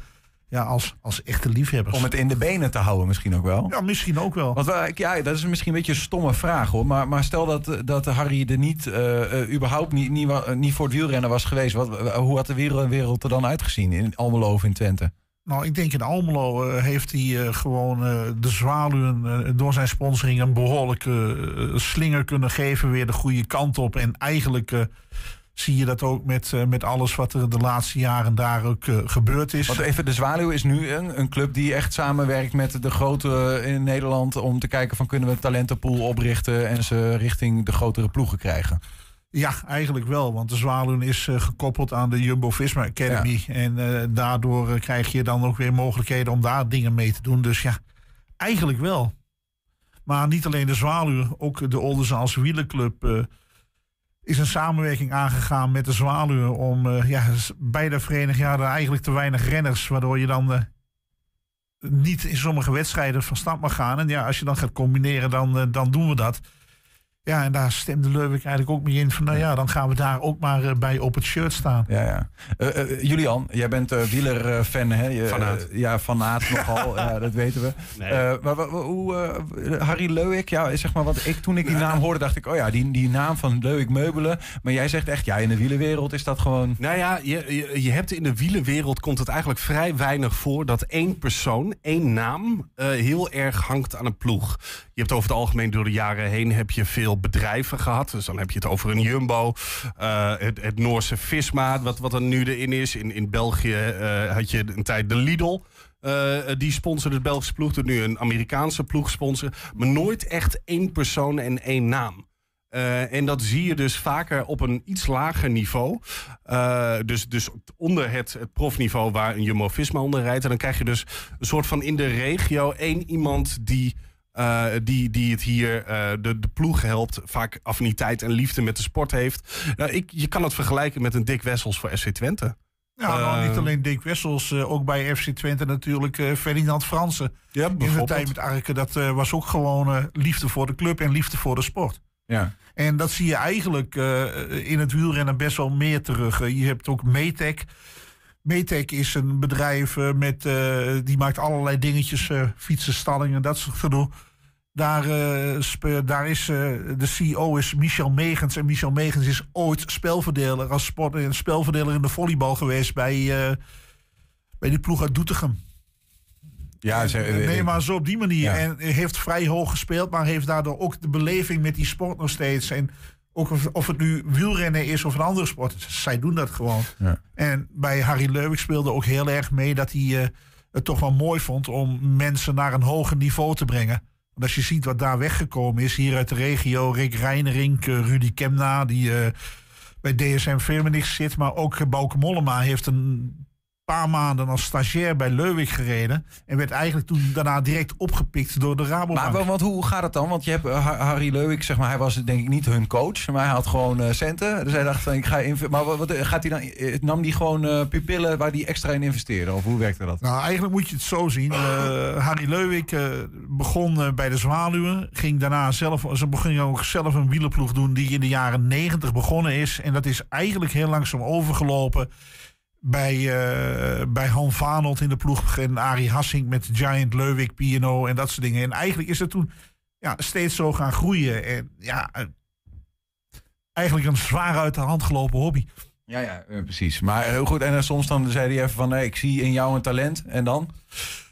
ja, als, als echte liefhebbers. Om het in de benen te houden misschien ook wel. Ja, misschien ook wel. Want wij- ja, dat is misschien een beetje een stomme vraag hoor. Maar, maar stel dat, dat Harry er niet, eh, eh, überhaupt niet, niet, niet voor het wielrennen was geweest. Wat, hoe had de wielrenwereld er dan uitgezien in Almelo of in Twente? Nou, ik denk in Almelo eh, heeft hij eh, gewoon eh, de zwaluwen eh, door zijn sponsoring een behoorlijke eh, slinger kunnen geven. Weer de goede kant op. En eigenlijk eh, zie je dat ook met, eh, met alles wat er de laatste jaren daar ook eh, gebeurd is. Want even, de Zwaluw is nu een, een club die echt samenwerkt met de grote in Nederland. Om te kijken van kunnen we een talentenpool oprichten en ze richting de grotere ploegen krijgen. Ja, eigenlijk wel. Want de Zwaluwen is eh, gekoppeld aan de Jumbo-Visma Academy. En eh, daardoor eh, krijg je dan ook weer mogelijkheden om daar dingen mee te doen. Dus ja, eigenlijk wel. Maar niet alleen de Zwaluwen, ook de Oldenzaals Wielerclub... is een samenwerking aangegaan met de Zwaluwen... om eh, ja, s- bij de vereniging hadden eigenlijk te weinig renners... waardoor je dan eh, niet in sommige wedstrijden van start mag gaan. En ja, als je dan gaat combineren, dan, eh, dan doen we dat. Ja, en daar stemde Leuvik eigenlijk ook mee in van... nou ja, dan gaan we daar ook maar eh, bij op het shirt staan. Ja, ja. Eh, eh, Julian, jij bent uh, wielerfan, hè? Je, Fanaat. eh, ja, fanaat nogal, ja, dat weten we. Nee. Eh, maar hoe, eh, Harry Leuwik, ja, zeg maar, wat ik, toen ik die naam hoorde, dacht ik, oh ja, die, die naam van Leuwik Meubelen. Maar jij zegt echt, ja, in de wielerwereld is dat gewoon... Nou ja, je, je, je hebt in de wielenwereld komt het eigenlijk vrij weinig voor dat één persoon, één naam, eh, heel erg hangt aan een ploeg. Je hebt over het algemeen door de jaren heen heb je veel bedrijven gehad. Dus dan heb je het over een Jumbo, eh, het, het Noorse Visma, wat, wat er nu erin is. In, in België eh, had je een tijd de Lidl. eh, die sponsorde de Belgische ploeg, doet nu een Amerikaanse ploeg sponsoren. Maar nooit echt één persoon en één naam. En dat zie je dus vaker op een iets lager niveau. Dus, dus onder het, het profniveau waar een Jumbo-Visma onder rijdt. En dan krijg je dus een soort van in de regio één iemand die... eh, die, die het hier eh, de, de ploeg helpt, vaak affiniteit en liefde met de sport heeft. Nou, ik, je kan het vergelijken met een Dick Wessels voor SC Twente. Ja, nou, Eh, niet alleen Dick Wessels, ook bij FC Twente natuurlijk Ferdinand Fransen. Ja, In de tijd met Arke, dat was ook gewoon liefde voor de club en liefde voor de sport. Ja. En dat zie je eigenlijk in het wielrennen best wel meer terug. Je hebt ook Metec. Metec is een bedrijf eh, met, eh, die maakt allerlei dingetjes, eh, fietsen, stallingen, dat soort gedoe. Daar, daar is de CEO is Michel Megens. En Michel Megens is ooit spelverdeler als sport, een spelverdeler in de volleybal geweest bij, bij die ploeg uit Doetinchem. Ja, ze, Nee, maar zo op die manier. Ja. En heeft vrij hoog gespeeld, maar heeft daardoor ook de beleving met die sport nog steeds. En ook of, of het nu wielrennen is of een andere sport, zij doen dat gewoon. Ja. En bij Harry Leuwik speelde ook heel erg mee dat hij eh, het toch wel mooi vond om mensen naar een hoger niveau te brengen. Want als je ziet wat daar weggekomen is, hier uit de regio, Rick Reinering, eh, Rudy Kemna, die eh, bij DSM Firmenich zit. Maar ook Bouke Mollema heeft een paar maanden als stagiair bij Leuwik gereden. En werd eigenlijk toen daarna direct opgepikt door de Rabobank. Maar want hoe gaat het dan? Want je hebt eh, Har- Harry Leuwik, zeg maar, hij was denk ik niet hun coach, maar hij had gewoon eh, centen. Dus hij dacht van, ik ga. Maar wat, wat, gaat hij dan? eh, Nam hij gewoon eh, pupillen waar hij extra in investeerde? Of hoe werkte dat? Nou, eigenlijk moet je het zo zien. Eh, Harry Leuwik eh, begon eh, bij de Zwaluwen. Ging daarna zelf, ze begon ook zelf een wielerploeg doen die in de jaren negentig begonnen is. En dat is eigenlijk heel langzaam overgelopen bij, eh, bij Han Vanold in de ploeg. En Arie Hassink met Giant Leuwik, P&O en dat soort dingen. En eigenlijk is het toen ja, steeds zo gaan groeien. En ja, eh, eigenlijk een zwaar uit de hand gelopen hobby. Ja, ja, eh, precies. Maar heel goed, en soms dan zei hij even van, nee, ik zie in jou een talent. En dan?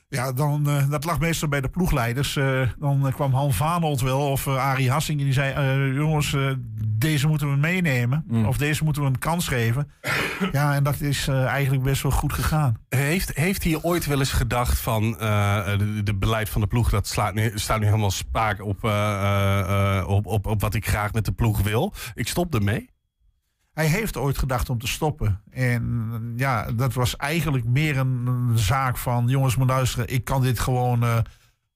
Ja, dan, dat lag meestal bij de ploegleiders. Dan kwam Han Vanold wel of uh, Arie Hassing en die zei... jongens, deze moeten we meenemen. Of deze moeten we een kans geven. ja, en dat is eh, eigenlijk best wel goed gegaan. Heeft, heeft hij ooit wel eens gedacht van eh, de, de beleid van de ploeg... dat slaat nu, staat nu helemaal spaak op, eh, op, op, op wat ik graag met de ploeg wil. Ik stop ermee. Hij heeft ooit gedacht om te stoppen. En ja, dat was eigenlijk meer een, zaak van... jongens, maar luisteren, ik kan dit gewoon...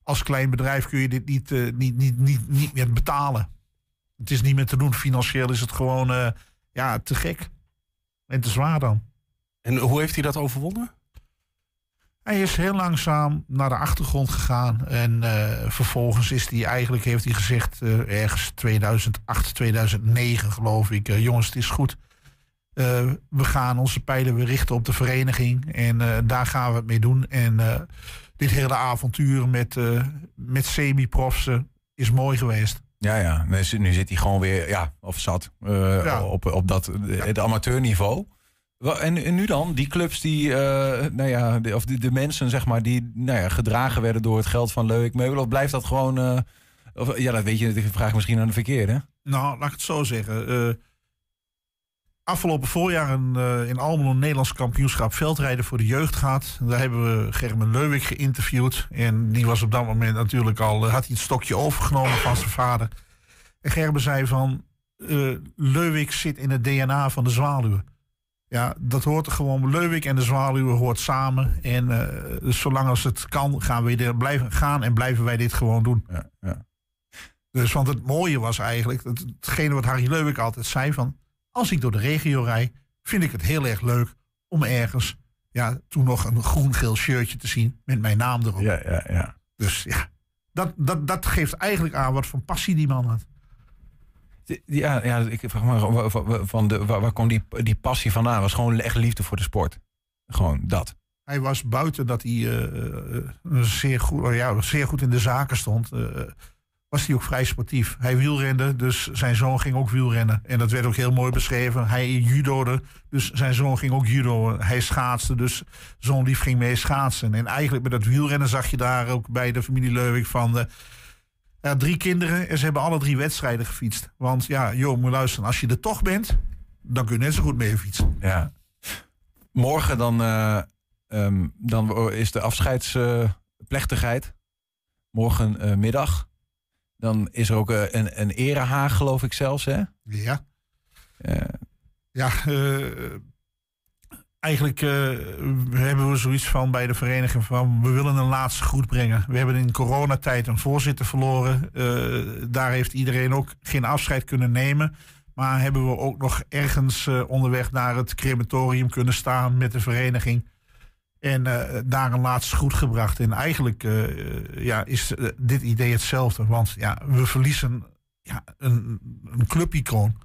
als klein bedrijf kun je dit niet, niet, niet, niet, niet meer betalen. Het is niet meer te doen. Financieel is het gewoon eh, ja, te gek. En te zwaar dan. En hoe heeft hij dat overwonnen? Hij is heel langzaam naar de achtergrond gegaan. En eh, vervolgens is hij eigenlijk, heeft hij gezegd, eh, ergens 2008, 2009 geloof ik. jongens, het is goed. We gaan onze pijlen weer richten op de vereniging. En daar gaan we het mee doen. En dit hele avontuur met, met semi-profs is mooi geweest. Ja, ja. Nu zit- hij gewoon weer, ja, of zat, eh, Ja. op, op dat, het amateurniveau. En, en nu dan, die clubs die, eh, nou ja, de, of de, de mensen zeg maar, die nou ja, gedragen werden door het geld van Leuk Meubel, of blijft dat gewoon, eh, of, ja, dat weet je, ik vraag misschien aan de verkeerde. Nou, laat ik het zo zeggen. Afgelopen voorjaar een, eh, in Almelo een Nederlands kampioenschap veldrijden voor de jeugd gehad. Daar hebben we Germen Leuwik geïnterviewd. En die was op dat moment natuurlijk al, eh, had hij het stokje overgenomen van zijn vader. En Gerben zei van, eh Leuwik zit in het DNA van de zwaluwen. Ja, dat hoort er gewoon. Leuwik en de zwaluwen hoort samen. En dus zolang als het kan, gaan we er blijven gaan en blijven wij dit gewoon doen. Ja, ja. Dus want het mooie was eigenlijk, het- hetgene wat Harry Leuwik altijd zei van, als ik door de regio rij, vind ik het heel erg leuk om ergens, ja, toen nog een groen-geel shirtje te zien met mijn naam erop. Ja, ja, ja. Dus ja, dat, dat, dat geeft eigenlijk aan wat voor passie die man had. Ja, ja ik vraag me van de, waar, waar kwam die, die passie vandaan? was gewoon echt liefde voor de sport. Gewoon dat. Hij was buiten dat hij eh, eh, zeer, goed, oh ja, zeer goed in de zaken stond. eh, was hij ook vrij sportief. Hij wielrende, dus zijn zoon ging ook wielrennen. En dat werd ook heel mooi beschreven. Hij judode, dus zijn zoon ging ook judo. Hij schaatste, dus zoon lief ging mee schaatsen. En eigenlijk met dat wielrennen zag je daar ook bij de familie Leuwik van... eh, ja, drie kinderen en ze hebben alle drie wedstrijden gefietst. Want ja, joh, moet luisteren, als je er toch bent, dan kun je net zo goed mee fietsen. Ja. Morgen dan, eh, ehm, dan is de afscheidsplechtigheid. Morgenmiddag. middag. Dan is er ook eh, een, een erehaag, geloof ik zelfs, hè? Ja. Ja, eh, eigenlijk eh, hebben we zoiets van bij de vereniging van we willen een laatste groet brengen. We hebben in coronatijd een voorzitter verloren. Daar heeft iedereen ook geen afscheid kunnen nemen. Maar hebben we ook nog ergens onderweg naar het crematorium kunnen staan met de vereniging. En eh, daar een laatste groet gebracht. En eigenlijk eh, eh, ja, is dit idee hetzelfde. Want ja, we verliezen ja, een, een clubicoon.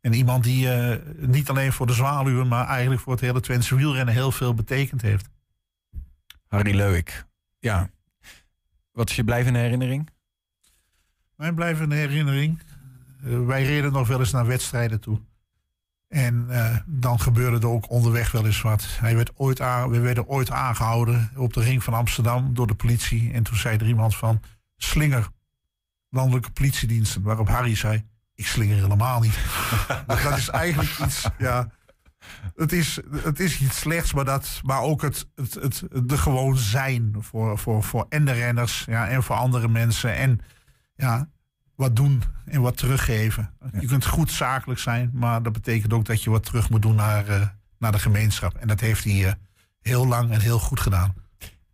En iemand die niet alleen voor de zwaluwen, maar eigenlijk voor het hele Twentse wielrennen heel veel betekend heeft. Harry Leuwik. Ja. Wat is je blijvende herinnering? Mijn blijvende herinnering. wij reden nog wel eens naar wedstrijden toe. En eh, dan gebeurde er ook onderweg wel eens wat. Hij werd ooit we werden ooit aangehouden op de ring van Amsterdam door de politie. En toen zei er iemand van slinger, landelijke politiediensten. Waarop Harry zei, ik slinger helemaal niet. Dus dat is eigenlijk iets, ja... Het is, het is iets slechts, maar, dat, maar ook het, het, het, de gewoon zijn voor, voor, voor en de renners ja, en voor andere mensen. En ja, wat doen en wat teruggeven. Je kunt goed zakelijk zijn, maar dat betekent ook dat je wat terug moet doen naar, eh, naar de gemeenschap. En dat heeft hij eh, heel lang en heel goed gedaan.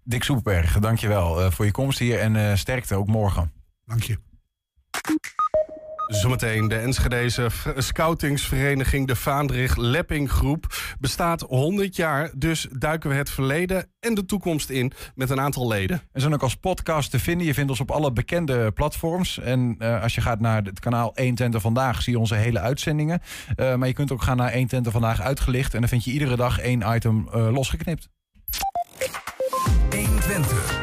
Dick Soeperg, dankjewel uh, voor je komst hier en sterkte ook morgen. Dank je. Zometeen de Enschedeze scoutingsvereniging de Vaandrig Lepping Groep bestaat 100 jaar. Dus duiken we het verleden en de toekomst in met een aantal leden. En zijn ook als podcast te vinden. Je vindt ons op alle bekende platforms. En uh, als je gaat naar het kanaal 120 Vandaag zie je onze hele uitzendingen. Uh, maar je kunt ook gaan naar 120 Vandaag uitgelicht. En dan vind je iedere dag één item uh, losgeknipt. 120. 120 Vandaag.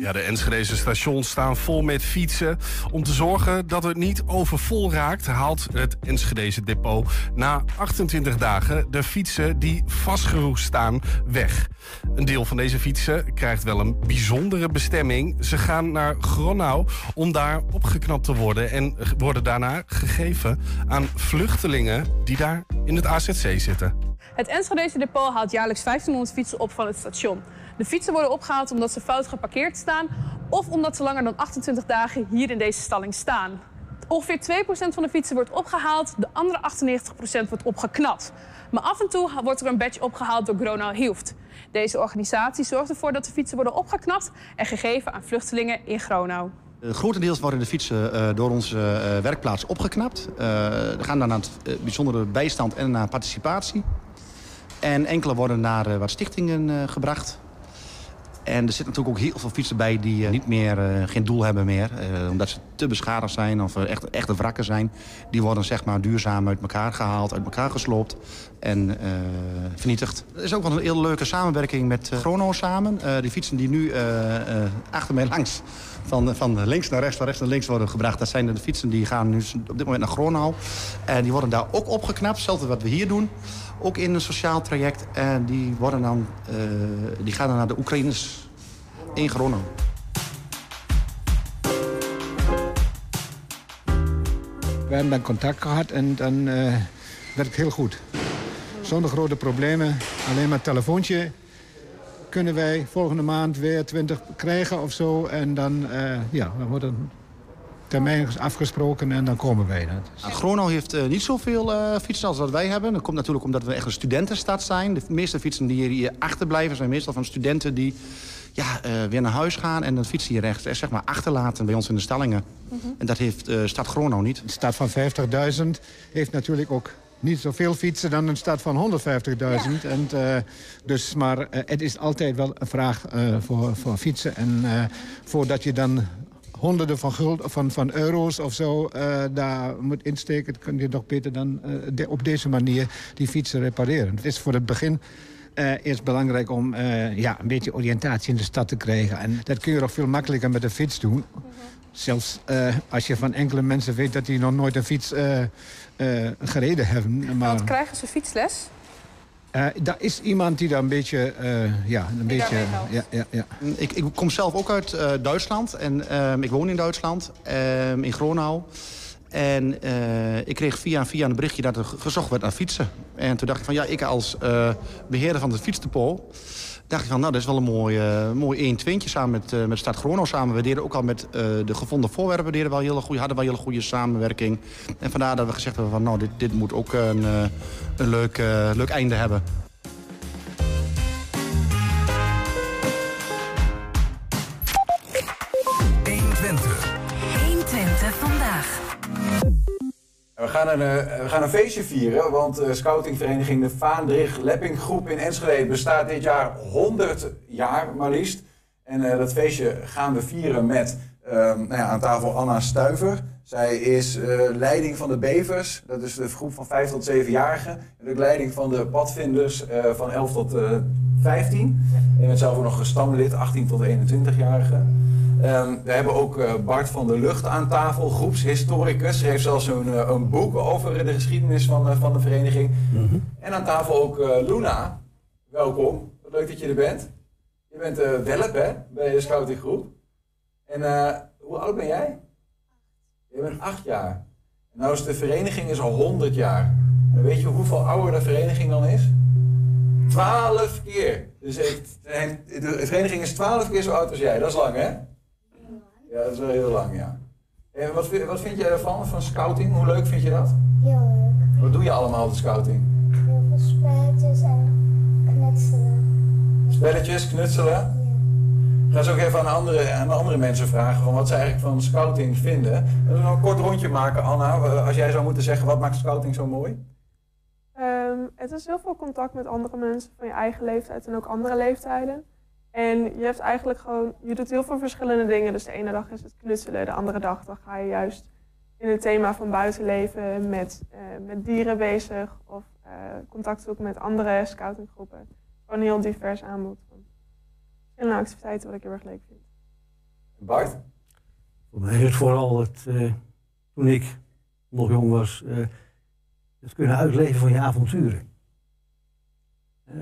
Ja, de Enschedeze stations staan vol met fietsen. Om te zorgen dat het niet overvol raakt, haalt het Enschedeze depot na 28 dagen de fietsen die vastgeroest staan weg. Een deel van deze fietsen krijgt wel een bijzondere bestemming. Ze gaan naar Gronau om daar opgeknapt te worden en worden daarna gegeven aan vluchtelingen die daar in het AZC zitten. Het Enschedeze depot haalt jaarlijks 1500 fietsen op van het station. De fietsen worden opgehaald omdat ze fout geparkeerd staan of omdat ze langer dan 28 dagen hier in deze stalling staan. Ongeveer 2% van de fietsen wordt opgehaald, de andere 98% wordt opgeknapt. Maar af en toe wordt er een badge opgehaald door Gronau Hilft. Deze organisatie zorgt ervoor dat de fietsen worden opgeknapt en gegeven aan vluchtelingen in Gronau. Uh, grotendeels worden de fietsen uh, door onze uh, werkplaats opgeknapt. We gaan dan naar het bijzondere bijstand en naar participatie. En enkele worden naar wat stichtingen gebracht. En er zitten natuurlijk ook heel veel fietsen bij die uh, niet meer, uh, geen doel hebben meer. Uh, omdat ze te beschadigd zijn of echt, echte wrakken zijn. Die worden zeg maar duurzaam uit elkaar gehaald, uit elkaar gesloopt en vernietigd. Er is ook wel een heel leuke samenwerking met Chrono samen. die fietsen die nu achter mij langs van, van links naar rechts, van rechts naar links worden gebracht. Dat zijn de fietsen die gaan nu op dit moment naar Gronau. En die worden daar ook opgeknapt, hetzelfde wat we hier doen. Ook in een sociaal traject. En die, worden dan, uh, die gaan dan naar de Oekraïners in Gronau. We hebben dan contact gehad en dan uh, werkt heel goed. Zonder grote problemen, alleen maar telefoontje kunnen wij volgende maand weer 20 krijgen of zo. En dan, uh, ja, dan wordt een termijn afgesproken en dan komen wij. Nou, Gronau heeft uh, niet zoveel uh, fietsen als wat wij hebben. Dat komt natuurlijk omdat we echt een studentenstad zijn. De meeste fietsen die hier achterblijven zijn meestal van studenten die ja, uh, weer naar huis gaan... en dan fietsen hier recht zeg maar, achterlaten bij ons in de stallingen. Uh -huh. En dat heeft stad Gronau niet. Een stad van 50.000 heeft natuurlijk ook niet zoveel fietsen dan een stad van 150.000. Ja. En, uh, dus, maar uh, het is altijd wel een vraag uh, voor, voor fietsen. En voordat je dan honderden van, guld, van, van euro's of zo daar moet insteken... kun je toch beter dan de, op deze manier die fietsen repareren. Het is voor het begin... Eerst belangrijk om ja, een beetje oriëntatie in de stad te krijgen. En dat kun je nog veel makkelijker met de fiets doen. -huh. Zelfs als je van enkele mensen weet dat die nog nooit een fiets gereden hebben. Maar... Want krijgen ze fietsles? Uh, daar is iemand die daar een beetje... Uh, ja, een die beetje ja, ja, ja. Ik, ik, kom zelf ook uit uh, Duitsland. En ehm, ik woon in Duitsland, ehm, in Gronau. En ik kreeg via via een berichtje dat er gezocht werd naar fietsen. En toen dacht ik van ja, ik als beheerder van het fietsdepot dacht ik van, nou, dat is wel een mooi, uh, mooi 1 twintje samen met, uh, met Stad Grono samen. We deden ook al met uh, de gevonden voorwerpen, deden wel hele goede, hadden wel hele goede samenwerking. En vandaar dat we gezegd hebben van, nou, dit, dit moet ook een, een leuk, leuk einde hebben. Een, we gaan een feestje vieren, want uh, scoutingvereniging de Vaandrig Lepping Groep in Enschede bestaat dit jaar 100 jaar maar liefst. En uh, dat feestje gaan we vieren met uh, nou ja, aan tafel Anna Stuiver. Zij is leiding van de Bevers, dat is de groep van 5 tot 7-jarigen. En ook leiding van de padvinders van 11 tot 15. En bent zelf ook nog stamlid, 18 tot 21-jarigen. Um, we hebben ook uh, Bart van der Lucht aan tafel, groepshistoricus. Hij heeft zelfs een, uh, een boek over de geschiedenis van, uh, van de vereniging. Mm -hmm. En aan tafel ook Luna. Welkom, wat leuk dat je er bent. Je bent welp hè, bij de scoutinggroep. En hoe oud ben jij? Je bent acht jaar. En nou is de vereniging is al 100 jaar. En weet je hoeveel ouder de vereniging dan is? 12 keer. Dus de vereniging is 12 keer zo oud als jij. Dat is lang hè? Ja, dat is wel heel lang, ja. En wat, vind- wat vind je ervan, van scouting? Hoe leuk vind je dat? Heel leuk. Wat doe je allemaal op de scouting? Heel veel spelletjes en knutselen. Spelletjes, knutselen? Ik ga zo ook even aan andere, aan andere mensen vragen van wat ze eigenlijk van scouting vinden. We gaan een kort rondje maken, Anna. Als jij zou moeten zeggen, wat maakt scouting zo mooi? Ehm, het is heel veel contact met andere mensen van je eigen leeftijd en ook andere leeftijden. En je hebt eigenlijk gewoon, je doet heel veel verschillende dingen. Dus de ene dag is het knutselen, de andere dag dan ga je juist in het thema van buitenleven met, eh, met dieren bezig of eh, contact zoeken met andere scoutinggroepen. Gewoon een heel divers aanbod van verschillende activiteiten wat ik heel erg leuk vind. Bart? Voor mij is het vooral het, eh, toen ik nog jong was, eh, het kunnen uitleven van je avonturen. Eh,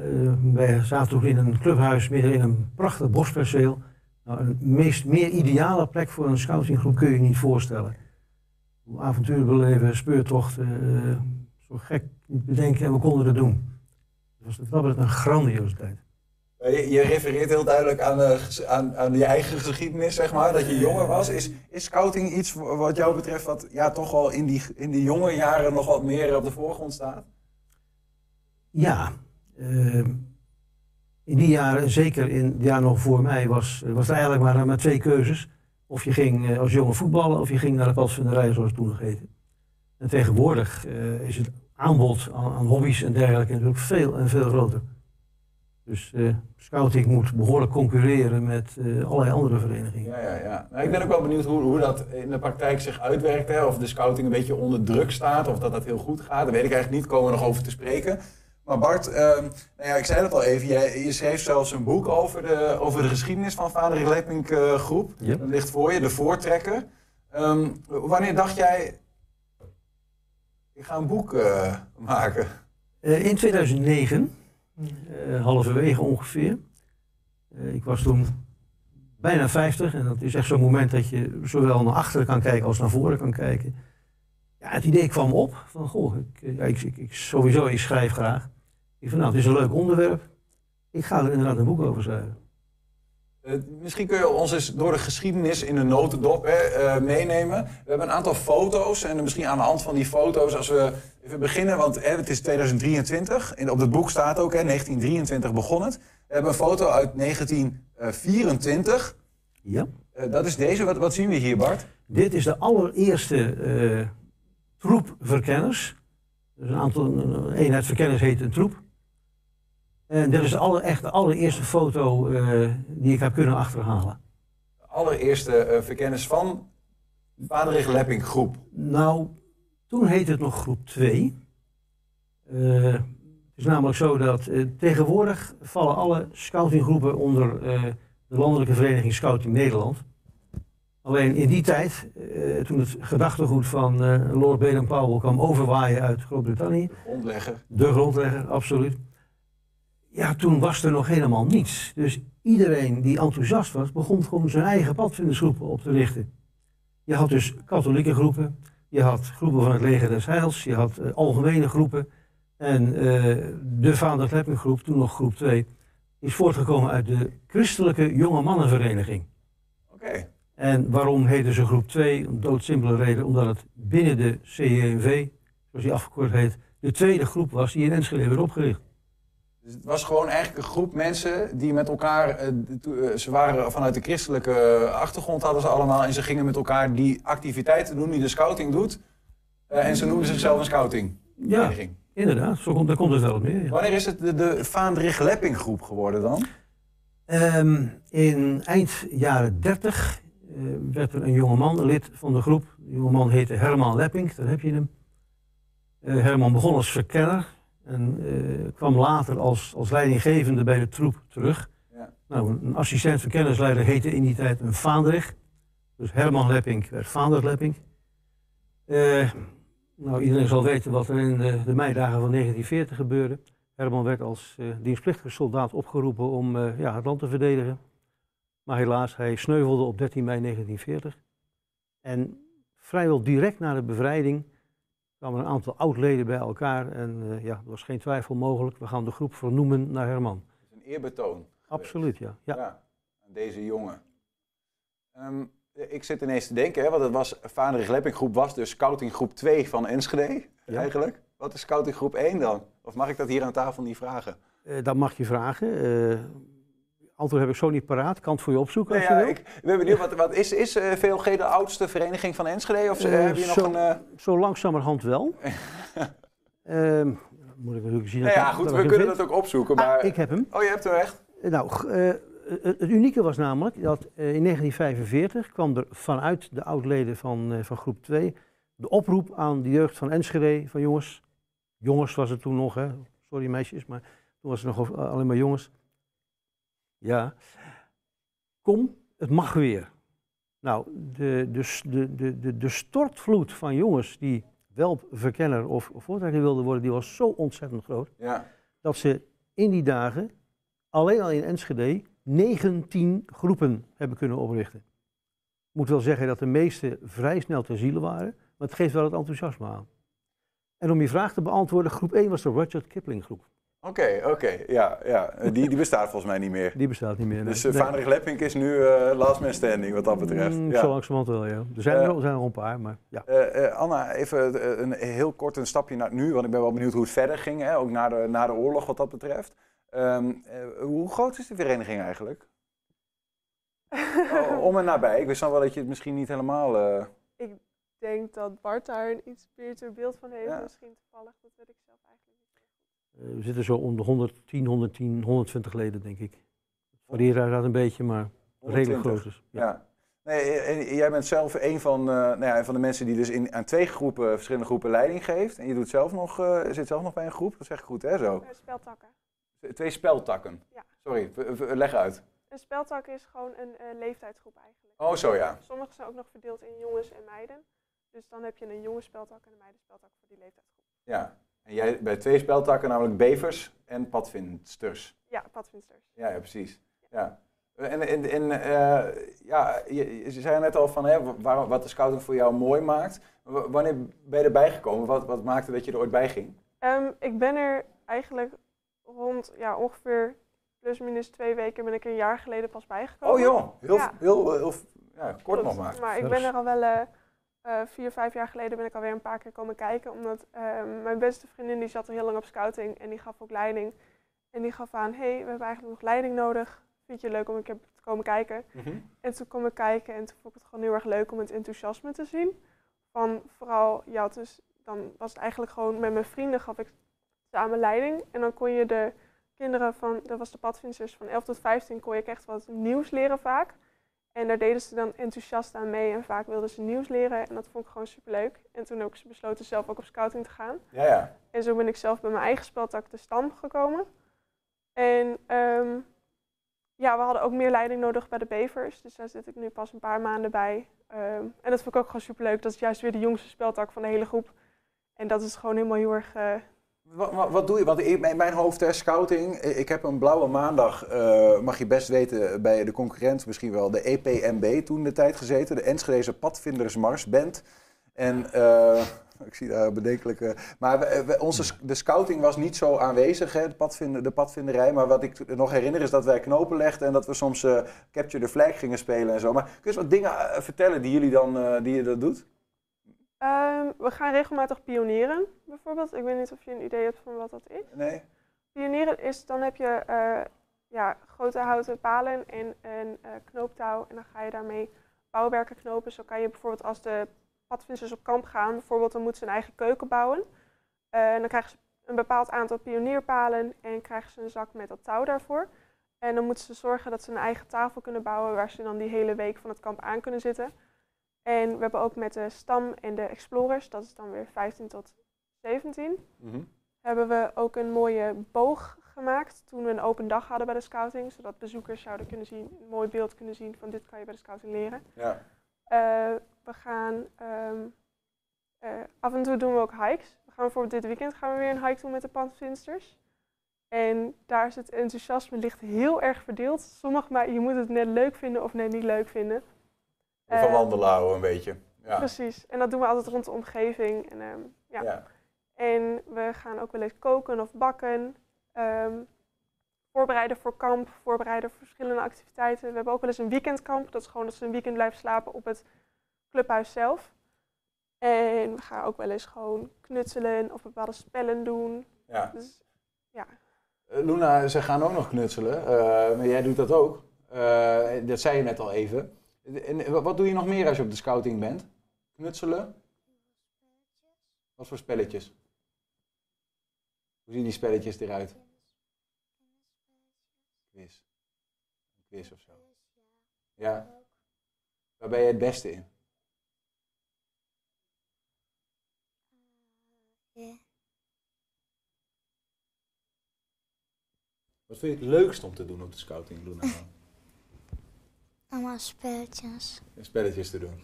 wij zaten toen in een clubhuis midden in een prachtig bosperceel. Nou, een meest, meer ideale plek voor een scoutinggroep kun je niet voorstellen. Avonturen beleven, speurtochten, eh, zo gek niet bedenken en we konden het doen. Was dat betreft een grandioze tijd. Je, refereert heel duidelijk aan, eh, aan, aan je eigen geschiedenis, zeg maar, dat je jonger was. Is, is scouting iets wa- wat jou betreft wat ja, toch wel in die, in die jonge jaren nog wat meer op de voorgrond staat? Ja, in die jaren, zeker in het jaar nog voor mij, was, was eigenlijk maar, maar twee keuzes. Of je ging eh, als jongen voetballen of je ging naar de padvinderij, zoals toen nog heette. En tegenwoordig eh, is het aanbod aan, hobby's en dergelijke natuurlijk veel en veel groter. Dus eh, scouting moet behoorlijk concurreren met allerlei andere verenigingen. Ja, ja, ja. Nou, ik ben ook wel benieuwd hoe, hoe dat in de praktijk zich uitwerkt. Hè? Of de scouting een beetje onder druk staat, of dat dat heel goed gaat. Daar weet ik eigenlijk niet, komen we nog over te spreken. Maar Bart, ehm, nou ja, ik zei het al even, jij, je schreef zelfs een boek over de, over de geschiedenis van Vader Lepink eh, groep. Dat ligt voor je, de voortrekker. Ehm, wanneer dacht jij, ik ga een boek eh, maken? Eh, in 2009, eh, halverwege ongeveer. Ik was toen bijna 50 en dat is echt zo'n moment dat je zowel naar achteren kan kijken als naar voren kan kijken. Ja, het idee kwam op van, goh, ik, eh, ja, ik, ik, ik- sowieso, ik schrijf graag. Ik van, nou, het is een leuk onderwerp. Ik ga er inderdaad een boek over schrijven. Eh, misschien kun je ons eens door de geschiedenis in de notendop hè, eh, meenemen. We hebben een aantal foto's en misschien aan de hand van die foto's, als we even beginnen, want hè, het is 2023. En op het boek staat ook, hè, 1923 begon het. We hebben een foto uit 1924. Ja. Dat is deze. Wat, wat zien we hier, Bart? Dit is de allereerste troep verkenners. Dus een aantal een eenheid verkenners heet een troep. En dit is de aller, echt de allereerste foto eh, die ik heb kunnen achterhalen. De allereerste eh, verkennis van Vaderig Lepping groep. Nou, toen heette het nog groep 2. Eh, het is namelijk zo dat tegenwoordig vallen alle scoutinggroepen onder de Landelijke Vereniging Scouting Nederland. Alleen in die tijd, eh, toen het gedachtegoed van eh, Lord Baden-Powell kwam overwaaien uit Groot-Brittannië, Grondlegger. de grondlegger, absoluut. Ja, toen was er nog helemaal niets. Dus iedereen die enthousiast was, begon gewoon zijn eigen padvindersgroepen op te richten. Je had dus katholieke groepen, je had groepen van het leger des Heils, je had eh, algemene groepen. En de Vader groep, toen nog groep 2, is voortgekomen uit de christelijke jonge mannenvereniging. Oké. En waarom heette ze groep 2? Een doodsimpele reden, omdat het binnen de CJNV, zoals die afgekort heet, de tweede groep was die in Enschede werd opgericht. Dus het was gewoon eigenlijk een groep mensen die met elkaar, eh, eh, ze waren vanuit de christelijke achtergrond hadden ze allemaal en ze gingen met elkaar die activiteiten doen die de scouting doet. Eh, en ze noemden zichzelf een scouting. Ja, inderdaad, zo komt, daar komt het wel op neer. ja. Wanneer is het de, de Lepping groep geworden dan? Ehm, in eind jaren 30 eh, werd er een jongeman lid van de groep. Die jongeman heette Herman Lepping, daar heb je hem. Eh, Herman begon als verkenner en eh, kwam later als, als leidinggevende bij de troep terug. Ja. Nou, een assistent verkennersleider heette in die tijd een Vaandrig. Dus Herman Lepping werd Vaandrig Lepping. Eh, nou, iedereen zal weten wat er in de, de meidagen van 1940 gebeurde. Herman werd als eh, dienstplichtige soldaat opgeroepen om eh, ja, het land te verdedigen. Maar helaas, hij sneuvelde op 13 mei 1940. En vrijwel direct na de bevrijding kwamen een aantal oud-leden bij elkaar. En eh, ja, er was geen twijfel mogelijk. We gaan de groep vernoemen naar Herman. Een eerbetoon. Absoluut, ja. ja. Ja, aan deze jongen. Ehm, ik zit ineens te denken, hè, want het was, Vaandrig Lepping groep was dus scouting groep 2 van Enschede, Ja. eigenlijk. Wat is scouting groep 1 dan? Of mag ik dat hier aan tafel niet vragen? Eh, dat mag je vragen. Eh, antwoord heb ik zo niet paraat. Ik kan het voor je opzoeken als Nou ja, je wil. ik ben benieuwd, wat, wat is, is eh, VLG de oudste vereniging van Enschede? Of Eh, heb je nog zo, een... eh, zo langzamerhand wel. Ehm, moet ik natuurlijk zien. Nou ja, goed, we kunnen dat ook opzoeken, maar... Ah, ik heb hem. Oh, je hebt hem echt? Nou, eh, het unieke was namelijk dat eh, in 1945 kwam er vanuit de oudleden van, eh, van groep 2 de oproep aan de jeugd van Enschede van jongens, jongens was het toen nog, hè? sorry meisjes, maar toen was het nog alleen maar jongens. Ja, kom, het mag weer. Nou, de, de, de, de, de stortvloed van jongens die wel verkenner of voortrekker wilden worden, die was zo ontzettend groot Ja. dat ze in die dagen alleen al in Enschede 19 groepen hebben kunnen oprichten. Ik moet wel zeggen dat de meeste vrij snel ter ziele waren, maar het geeft wel het enthousiasme aan. En om je vraag te beantwoorden, groep 1 was de Rudyard Kipling groep. Oké, oké, ja, ja. Eh, Die, die bestaat volgens mij niet meer. Die bestaat niet meer. nee. Dus uh, Nee. Vaandrig Leppink is nu eh, last man standing wat dat betreft. Mm, ja. Zo langzamerhand wel, ja. Er zijn er, Eh, wel- er zijn er een paar, maar ja. Eh, eh, Anna, even eh, een heel kort een stapje naar nu, want ik ben wel benieuwd hoe het verder ging, hè, ook na de, na de oorlog wat dat betreft. Ehm, eh, hoe groot is de vereniging eigenlijk? Oh, om en nabij. Ik wist dan wel dat je het misschien niet helemaal... eh, Ik denk dat Bart daar een iets beter beeld van heeft. Misschien toevallig, dat weet ik zelf eigenlijk niet. Eh, we zitten zo om de 110, 110, 120 leden, denk ik. Het varieert uiteraard een beetje, maar redelijk 120. groot dus. Ja. Nee, en jij bent zelf een van, eh, nou ja, van de mensen die dus in, aan twee groepen, verschillende groepen leiding geeft. En je doet zelf nog, eh, zit zelf nog bij een groep, dat zeg ik goed hè zo? Eh, speltakken. Twee speltakken. Ja. Sorry, leg uit. Een speltak is gewoon een eh, leeftijdsgroep eigenlijk. Oh, zo ja. Sommige zijn ook nog verdeeld in jongens en meiden. Dus dan heb je een jongens speltak en een meidenspeltak voor die leeftijdsgroep. Ja. En jij bij twee speltakken, namelijk bevers en padvinsters. Ja, padvinsters. Ja, ja precies. Ja. En, en, en eh, ja, je, je zei net al van hè, waar, wat de scouting voor jou mooi maakt. W- Wanneer ben je erbij gekomen? Wat, wat maakte dat je er ooit bij ging? Ehm, ik ben er eigenlijk rond ja, ongeveer plus minus twee weken ben ik er een jaar geleden pas bijgekomen. Oh joh, heel, Ja. heel, heel, ja, kort Klopt, nog maar. Maar ik ben er al wel eh, eh, vier, vijf jaar geleden ben ik alweer een paar keer komen kijken. Omdat ehm, mijn beste vriendin die zat al heel lang op scouting en die gaf ook leiding. En die gaf aan, hé, hey, we hebben eigenlijk nog leiding nodig. Vind je het leuk om een keer te komen kijken? Mhm. En toen kwam ik kijken en toen vond ik het gewoon heel erg leuk om het enthousiasme te zien. Van vooral, ja, dus dan was het eigenlijk gewoon met mijn vrienden gaf ik samen leiding. En dan kon je de kinderen van, dat was de padvinders van 11 tot 15, kon je echt wat nieuws leren vaak. En daar deden ze dan enthousiast aan mee en vaak wilden ze nieuws leren. En dat vond ik gewoon superleuk. En toen ook ze besloten zelf ook op scouting te gaan. Ja, ja. En zo ben ik zelf bij mijn eigen speltak de stam gekomen. En ehm, ja, we hadden ook meer leiding nodig bij de bevers. Dus daar zit ik nu pas een paar maanden bij. Ehm, en dat vond ik ook gewoon superleuk. Dat is juist weer de jongste speltak van de hele groep. En dat is gewoon helemaal heel erg... eh, Wat, wat, doe je? Want in mijn hoofd, scouting. Ik heb een blauwe maandag, eh, mag je best weten, bij de concurrent misschien wel, de EPMB toen de tijd gezeten. De Enschedeze Padvindersmars Band. En eh, ik zie daar bedenkelijke... Maar onze, de scouting was niet zo aanwezig, hè, de, padvinder, de padvinderij. Maar wat ik nog herinner is dat wij knopen legden en dat we soms eh, Capture the Flag gingen spelen en zo. Maar kun je wat dingen vertellen die jullie dan, die je dat doet? Ehm, we gaan regelmatig pionieren, bijvoorbeeld. Ik weet niet of je een idee hebt van wat dat is. Nee? Pionieren is, dan heb je eh, ja, grote houten palen en een eh, knooptouw. En dan ga je daarmee bouwwerken knopen. Zo kan je bijvoorbeeld als de padvissers op kamp gaan, bijvoorbeeld, dan moeten ze een eigen keuken bouwen. Eh, en dan krijgen ze een bepaald aantal pionierpalen en krijgen ze een zak met dat touw daarvoor. En dan moeten ze zorgen dat ze een eigen tafel kunnen bouwen waar ze dan die hele week van het kamp aan kunnen zitten. En we hebben ook met de stam en de explorers, dat is dan weer 15 tot 17 hebben we ook een mooie boog gemaakt toen we een open dag hadden bij de scouting, zodat bezoekers zouden kunnen zien, een mooi beeld kunnen zien van dit kan je bij de scouting leren. Ja. Eh, we gaan ehm, eh, af en toe doen we ook hikes. We gaan bijvoorbeeld dit weekend gaan we weer een hike doen met de padvinsters. En daar is het enthousiasme ligt heel erg verdeeld. Sommige, maar je moet het net leuk vinden of net niet leuk vinden. Van Eh, wandelen houden een beetje. Ja. Precies. En dat doen we altijd rond de omgeving. En, ehm, ja. Ja. en we gaan ook wel eens koken of bakken. Ehm, voorbereiden voor kamp, voorbereiden voor verschillende activiteiten. We hebben ook wel eens een weekendkamp. Dat is gewoon dat ze een weekend blijven slapen op het clubhuis zelf. En we gaan ook wel eens gewoon knutselen of bepaalde spellen doen. Ja. Dus ja, Eh, Luna, ze gaan ook nog knutselen. eh, maar jij doet dat ook. Eh, dat zei je net al even. En wa- wat doe je nog meer als je op de scouting bent? Knutselen? Wat voor spelletjes? Hoe zien die spelletjes eruit? Quiz. Een quiz of zo. Ja. Waar ben je het beste in? Wat vind je het leukst om te doen op de scouting, Luna? Allemaal spelletjes. Spelletjes te doen.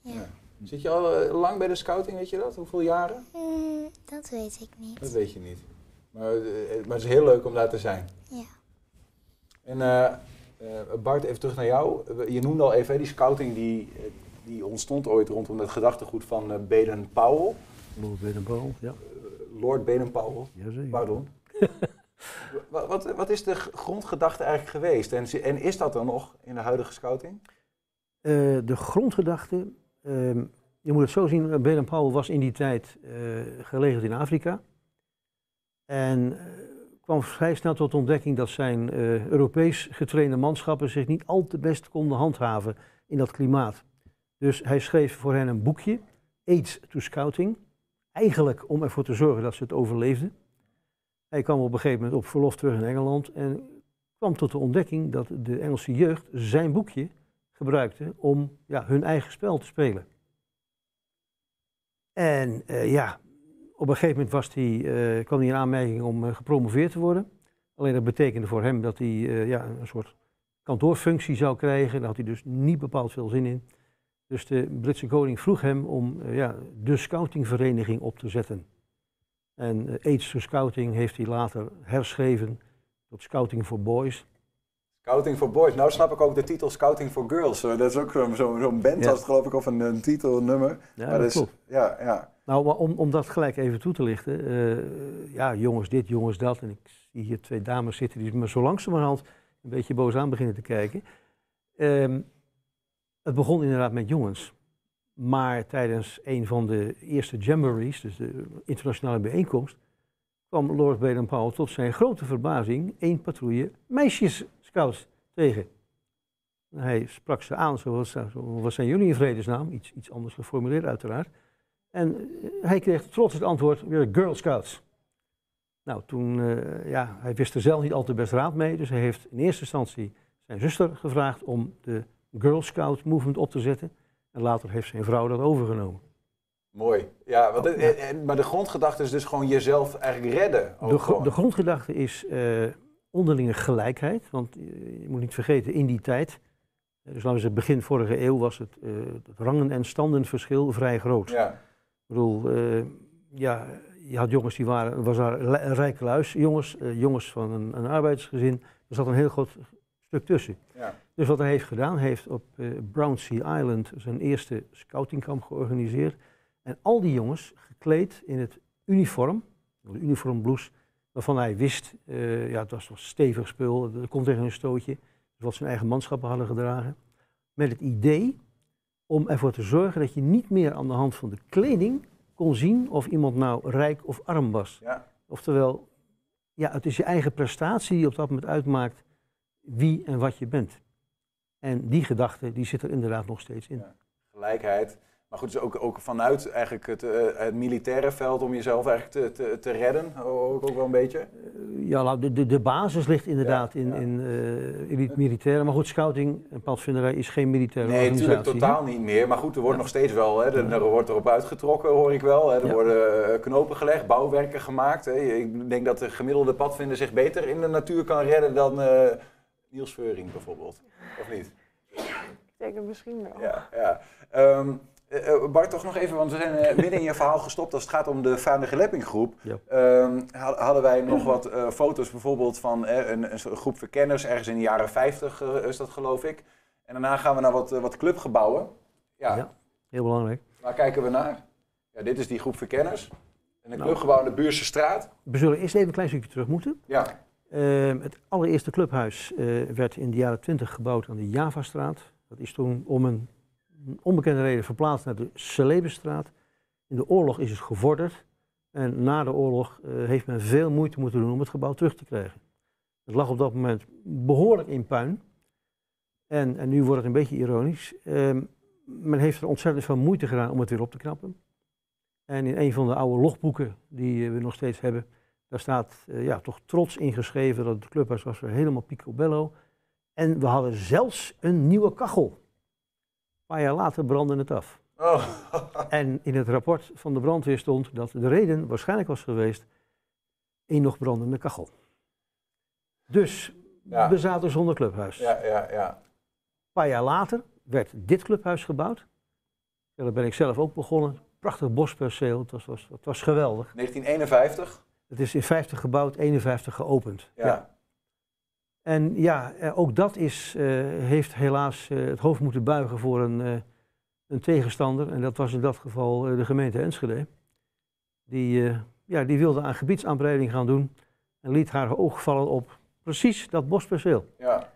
Ja. Zit je al eh, lang bij de scouting, weet je dat? Hoeveel jaren? Mm, dat weet ik niet. Dat weet je niet. Maar, eh, maar het is heel leuk om daar te zijn. Ja. En eh, eh, Bart, even terug naar jou. Je noemde al even hè, die scouting die, eh, die ontstond ooit rondom het gedachtegoed van eh, Baden-Powell. Lord Baden-Powell, ja. Lord Baden-Powell. Jazeker. Pardon. wat, wat, is de grondgedachte eigenlijk geweest? En, en is dat er nog in de huidige scouting? Eh, de grondgedachte, ehm, je moet het zo zien, eh, Baden-Powell was in die tijd eh, gelegerd in Afrika. En eh, kwam vrij snel tot de ontdekking dat zijn Europees getrainde manschappen zich niet al te best konden handhaven in dat klimaat. Dus hij schreef voor hen een boekje, Aids to Scouting, eigenlijk om ervoor te zorgen dat ze het overleefden. Hij kwam op een gegeven moment op verlof terug in Engeland en kwam tot de ontdekking dat de Engelse jeugd zijn boekje gebruikte om ja, hun eigen spel te spelen. En eh, ja, op een gegeven moment was hij, eh, kwam hij in aanmerking om eh, gepromoveerd te worden. Alleen dat betekende voor hem dat hij ja, een soort kantoorfunctie zou krijgen. Daar had hij dus niet bepaald veel zin in. Dus de Britse koning vroeg hem om ja, de scoutingvereniging op te zetten. En eh, Aids to Scouting heeft hij later herschreven tot Scouting for Boys. Scouting for Boys. Nou snap ik ook de titel Scouting for Girls. Dat is ook zo'n zo, band, Ja. als het geloof ik, of een, een titel, een nummer. Ja, Maar dat is- klopt. Ja, ja. Nou, maar om, om dat gelijk even toe te lichten. eh, ja, jongens dit, jongens dat. En ik zie hier twee dames zitten die me zo langzamerhand een beetje boos aan beginnen te kijken. Ehm, het begon inderdaad met jongens. Maar tijdens een van de eerste jamborees, dus de internationale bijeenkomst, kwam Lord Baden-Powell tot zijn grote verbazing één patrouille meisjesscouts tegen. Hij sprak ze aan, zo, wat zijn jullie in vredesnaam? Iets, iets anders geformuleerd uiteraard. En eh, hij kreeg trots het antwoord, weer Girl Scouts. Nou, toen, eh, ja, hij wist er zelf niet al te best raad mee, dus hij heeft in eerste instantie zijn zuster gevraagd om de Girl Scout movement op te zetten. En later heeft zijn vrouw dat overgenomen. Mooi. Ja, want het- en- en- maar de grondgedachte is dus gewoon jezelf eigenlijk redden. De, gro- de grondgedachte is eh, onderlinge gelijkheid. Want eh, je moet niet vergeten, in die tijd, eh, dus laten we zeggen begin vorige eeuw, was het, eh, het rangen- en standenverschil vrij groot. Ja. Ik bedoel, eh, ja, je had jongens die waren, was daar een rijke luis, jongens, eh, jongens van een, een arbeidersgezin. Er zat een heel groot stuk tussen. Ja. Dus wat hij heeft gedaan, hij heeft op eh Brownsea Island zijn eerste scoutingkamp georganiseerd. En al die jongens gekleed in het uniform, de uniformblouse, waarvan hij wist, eh, ja, het was, was stevig spul, er komt tegen een stootje, wat zijn eigen manschappen hadden gedragen. Met het idee om ervoor te zorgen dat je niet meer aan de hand van de kleding kon zien of iemand nou rijk of arm was. Ja. Oftewel, ja, het is je eigen prestatie die op dat moment uitmaakt wie en wat je bent. En die gedachte die zit er inderdaad nog steeds in. Gelijkheid. Maar goed, dus ook, ook vanuit eigenlijk het, eh, het militaire veld om jezelf eigenlijk te, te, te redden, ook, ook wel een beetje. Ja, nou, de, de, de basis ligt inderdaad in, in, eh, in het militaire. Maar goed, scouting en padvinderij is geen militaire Nee, natuurlijk organisatie. totaal niet meer. Maar goed, er wordt nog steeds wel, hè, er, er wordt erop uitgetrokken, hoor ik wel. Hè. Er Ja. worden eh, knopen gelegd, bouwwerken gemaakt. Hè. Ik denk dat de gemiddelde padvinder zich beter in de natuur kan redden dan eh, Niels Veuring bijvoorbeeld. Of niet? Ik denk het misschien wel. Ja, ja. Eh, Bart, toch nog even, want we zijn eh, midden in je verhaal gestopt als het gaat om de Vaardige Lepping groep. Ja. Ehm, had- hadden wij nog wat eh, foto's bijvoorbeeld van een, een groep verkenners, ergens in de jaren 50 eh, is dat geloof ik. En daarna gaan we naar wat, wat clubgebouwen. Ja, Ja, heel belangrijk. waar kijken we naar? Ja, dit is die groep verkenners. En een Nou. clubgebouw in de Buurse straat. We zullen eerst even een klein stukje terug moeten. Ja. Ehm, het allereerste clubhuis eh, werd in de jaren 20 gebouwd aan de Javastraat. Dat is toen om een onbekende reden verplaatst naar de Celebestraat. In de oorlog is het gevorderd. En na de oorlog eh, heeft men veel moeite moeten doen om het gebouw terug te krijgen. Het lag op dat moment behoorlijk in puin. En, en nu wordt het een beetje ironisch. Ehm, men heeft er ontzettend veel moeite gedaan om het weer op te knappen. En in een van de oude logboeken die eh, we nog steeds hebben, daar staat eh, ja, toch trots ingeschreven dat het clubhuis was weer helemaal picobello. En we hadden zelfs een nieuwe kachel. Een paar jaar later brandde het af. Oh. En in het rapport van de brandweer stond dat de reden waarschijnlijk was geweest een nog brandende kachel. Dus Ja. we zaten zonder clubhuis. Ja, ja, ja. Een paar jaar later werd dit clubhuis gebouwd. Ja, daar ben ik zelf ook begonnen. Prachtig bosperceel, het was, was, het was geweldig. 1951. Het is in 50 gebouwd, 51 geopend. Ja. En ja, eh, ook dat is, eh, heeft helaas eh, het hoofd moeten buigen voor een, een tegenstander. En dat was in dat geval de gemeente Enschede. Die, ja, die wilde aan gebiedsaanbreiding gaan doen en liet haar oog vallen op precies dat bosperceel. Ja.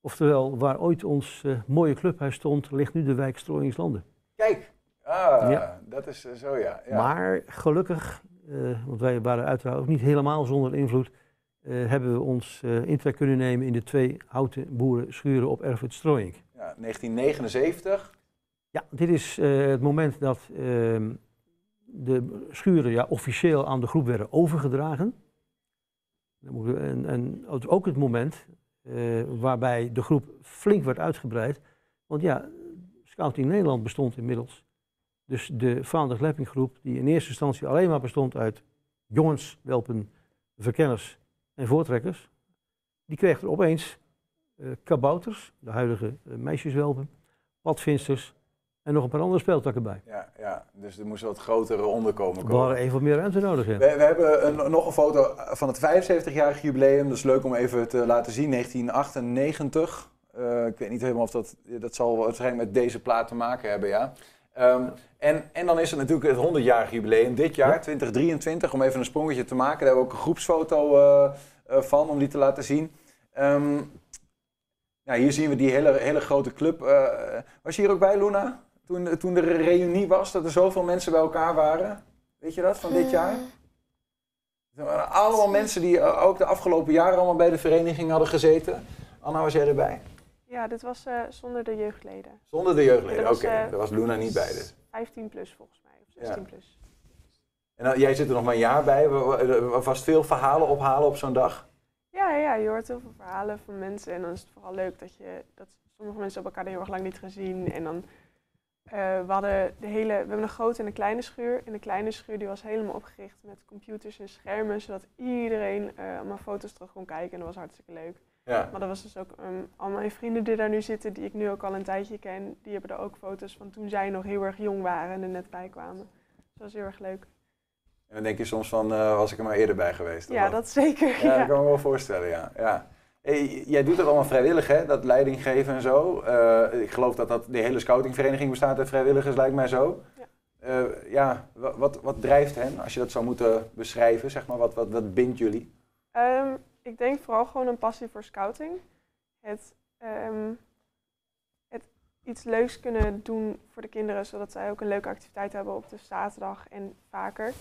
Oftewel, waar ooit ons mooie clubhuis stond, ligt nu de wijk Strooingslanden. Kijk. Ah, Ja. dat is zo ja. ja. Maar gelukkig, want wij waren uiteraard ook niet helemaal zonder invloed, eh, hebben we ons eh intrek kunnen nemen in de twee houten boerenschuren op Erfurt Strooink. Ja, 1979. Ja, dit is eh, het moment dat ehm, de schuren ja, officieel aan de groep werden overgedragen. En, en ook het moment eh, waarbij de groep flink werd uitgebreid. Want ja, Scouting Nederland bestond inmiddels. Dus de Founders Lapping groep, die in eerste instantie alleen maar bestond uit jongens, welpen, verkenners en voortrekkers, die kreeg er opeens eh, kabouters, de huidige eh, meisjeswelpen, padvinsters en nog een paar andere speeltakken bij. Ja, ja, dus er moest wat grotere onderkomen We komen. hadden even wat meer ruimte nodig. Ja. We, we hebben een, nog een foto van het 75-jarig jubileum. Dat is leuk om even te laten zien. 1998. Eh, ik weet niet helemaal of dat... Dat zal waarschijnlijk met deze plaat te maken hebben, ja. Ehm, en, en dan is er natuurlijk het 100-jarig jubileum dit jaar, 2023. Om even een sprongetje te maken. Daar hebben we ook een groepsfoto eh, eh, van, om die te laten zien. Ehm, ja, hier zien we die hele, hele grote club. Eh, was je hier ook bij, Luna? Toen, toen er een reunie was, dat er zoveel mensen bij elkaar waren. Weet je dat, van dit jaar? Er waren allemaal mensen die ook de afgelopen jaren allemaal bij de vereniging hadden gezeten. Anna, was jij erbij? Ja, dit was eh, zonder de jeugdleden. Zonder de jeugdleden, oké. eh, Daar was Luna niet bij dus. 15 plus volgens mij, of 16 Ja. plus. En dan, jij zit er nog maar een jaar bij. Er was veel verhalen ophalen op zo'n dag. Ja, ja, je hoort heel veel verhalen van mensen. En dan is het vooral leuk dat, je, dat sommige mensen hebben elkaar heel erg lang niet gezien. En dan, eh, we hadden de hele, we hebben een grote en een kleine schuur. En de kleine schuur die was helemaal opgericht met computers en schermen. Zodat iedereen eh, allemaal foto's terug kon kijken. En dat was hartstikke leuk. Ja. Maar dat was dus ook, ehm, al mijn vrienden die daar nu zitten, die ik nu ook al een tijdje ken. Die hebben er ook foto's van toen zij nog heel erg jong waren en er net bij kwamen. Dus dat was heel erg leuk. En dan denk je soms van, eh, was ik er maar eerder bij geweest? Ja, dat zeker. Ja, Ja, dat kan ik me wel voorstellen, ja. ja. Hey, jij doet dat allemaal vrijwillig, hè? Dat leiding geven en zo. Eh, ik geloof dat, dat de hele scoutingvereniging bestaat uit vrijwilligers, lijkt mij zo. Ja. Eh, ja, wa- wat, wat drijft hen, als je dat zou moeten beschrijven, zeg maar? Wat, wat, wat bindt jullie? Ehm, ik denk vooral gewoon een passie voor scouting. Het, ehm, het iets leuks kunnen doen voor de kinderen, zodat zij ook een leuke activiteit hebben op de zaterdag en vaker.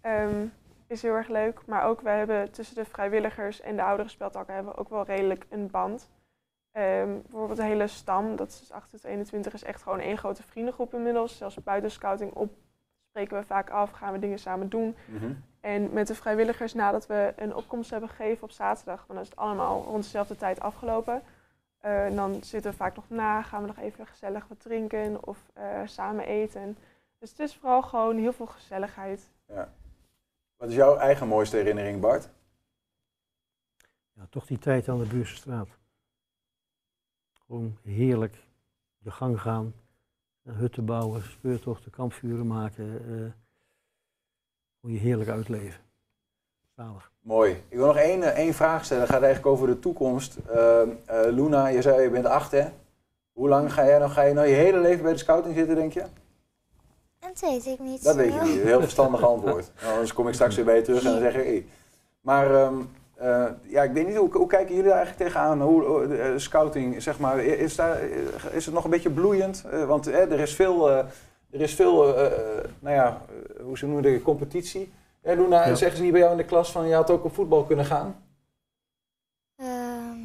Ehm, is heel erg leuk. Maar ook wij hebben tussen de vrijwilligers en de oudere speltakken hebben we ook wel redelijk een band. Ehm, bijvoorbeeld de hele stam, dat is dus 8 tot 21, is echt gewoon één grote vriendengroep inmiddels. Zelfs buiten scouting op spreken we vaak af, gaan we dingen samen doen. En met de vrijwilligers, nadat we een opkomst hebben gegeven op zaterdag, dan is het allemaal rond dezelfde tijd afgelopen. Eh, en dan zitten we vaak nog na, gaan we nog even gezellig wat drinken of eh, samen eten. Dus het is vooral gewoon heel veel gezelligheid. Ja. Wat is jouw eigen mooiste herinnering, Bart? Ja, toch die tijd aan de Buurse straat. Gewoon heerlijk de gang gaan, hutten bouwen, speurtochten, kampvuren maken. eh gewoon je heerlijk uitleven. Zalig. Mooi. Ik wil nog één, eh, één vraag stellen. Het gaat eigenlijk over de toekomst. Eh, Luna, je zei je bent acht, hè? Hoe lang ga jij nog, ga je nou je hele leven bij de scouting zitten, denk je? Dat weet ik niet. Dat weet je niet. Een heel verstandig antwoord. Nou, Anders kom ik straks weer bij je terug en dan zeg ik... Hey. Maar ehm, Eh, ja, ik weet niet, hoe, hoe kijken jullie daar eigenlijk tegenaan? Hoe, hoe, scouting, zeg maar, is, daar, is het nog een beetje bloeiend? Eh, want er is veel, eh, er is veel eh, eh, nou ja, eh, hoe ze noemen de competitie. Eh, Luna, Ja. zeggen ze niet bij jou in de klas van je had ook op voetbal kunnen gaan? Ehm,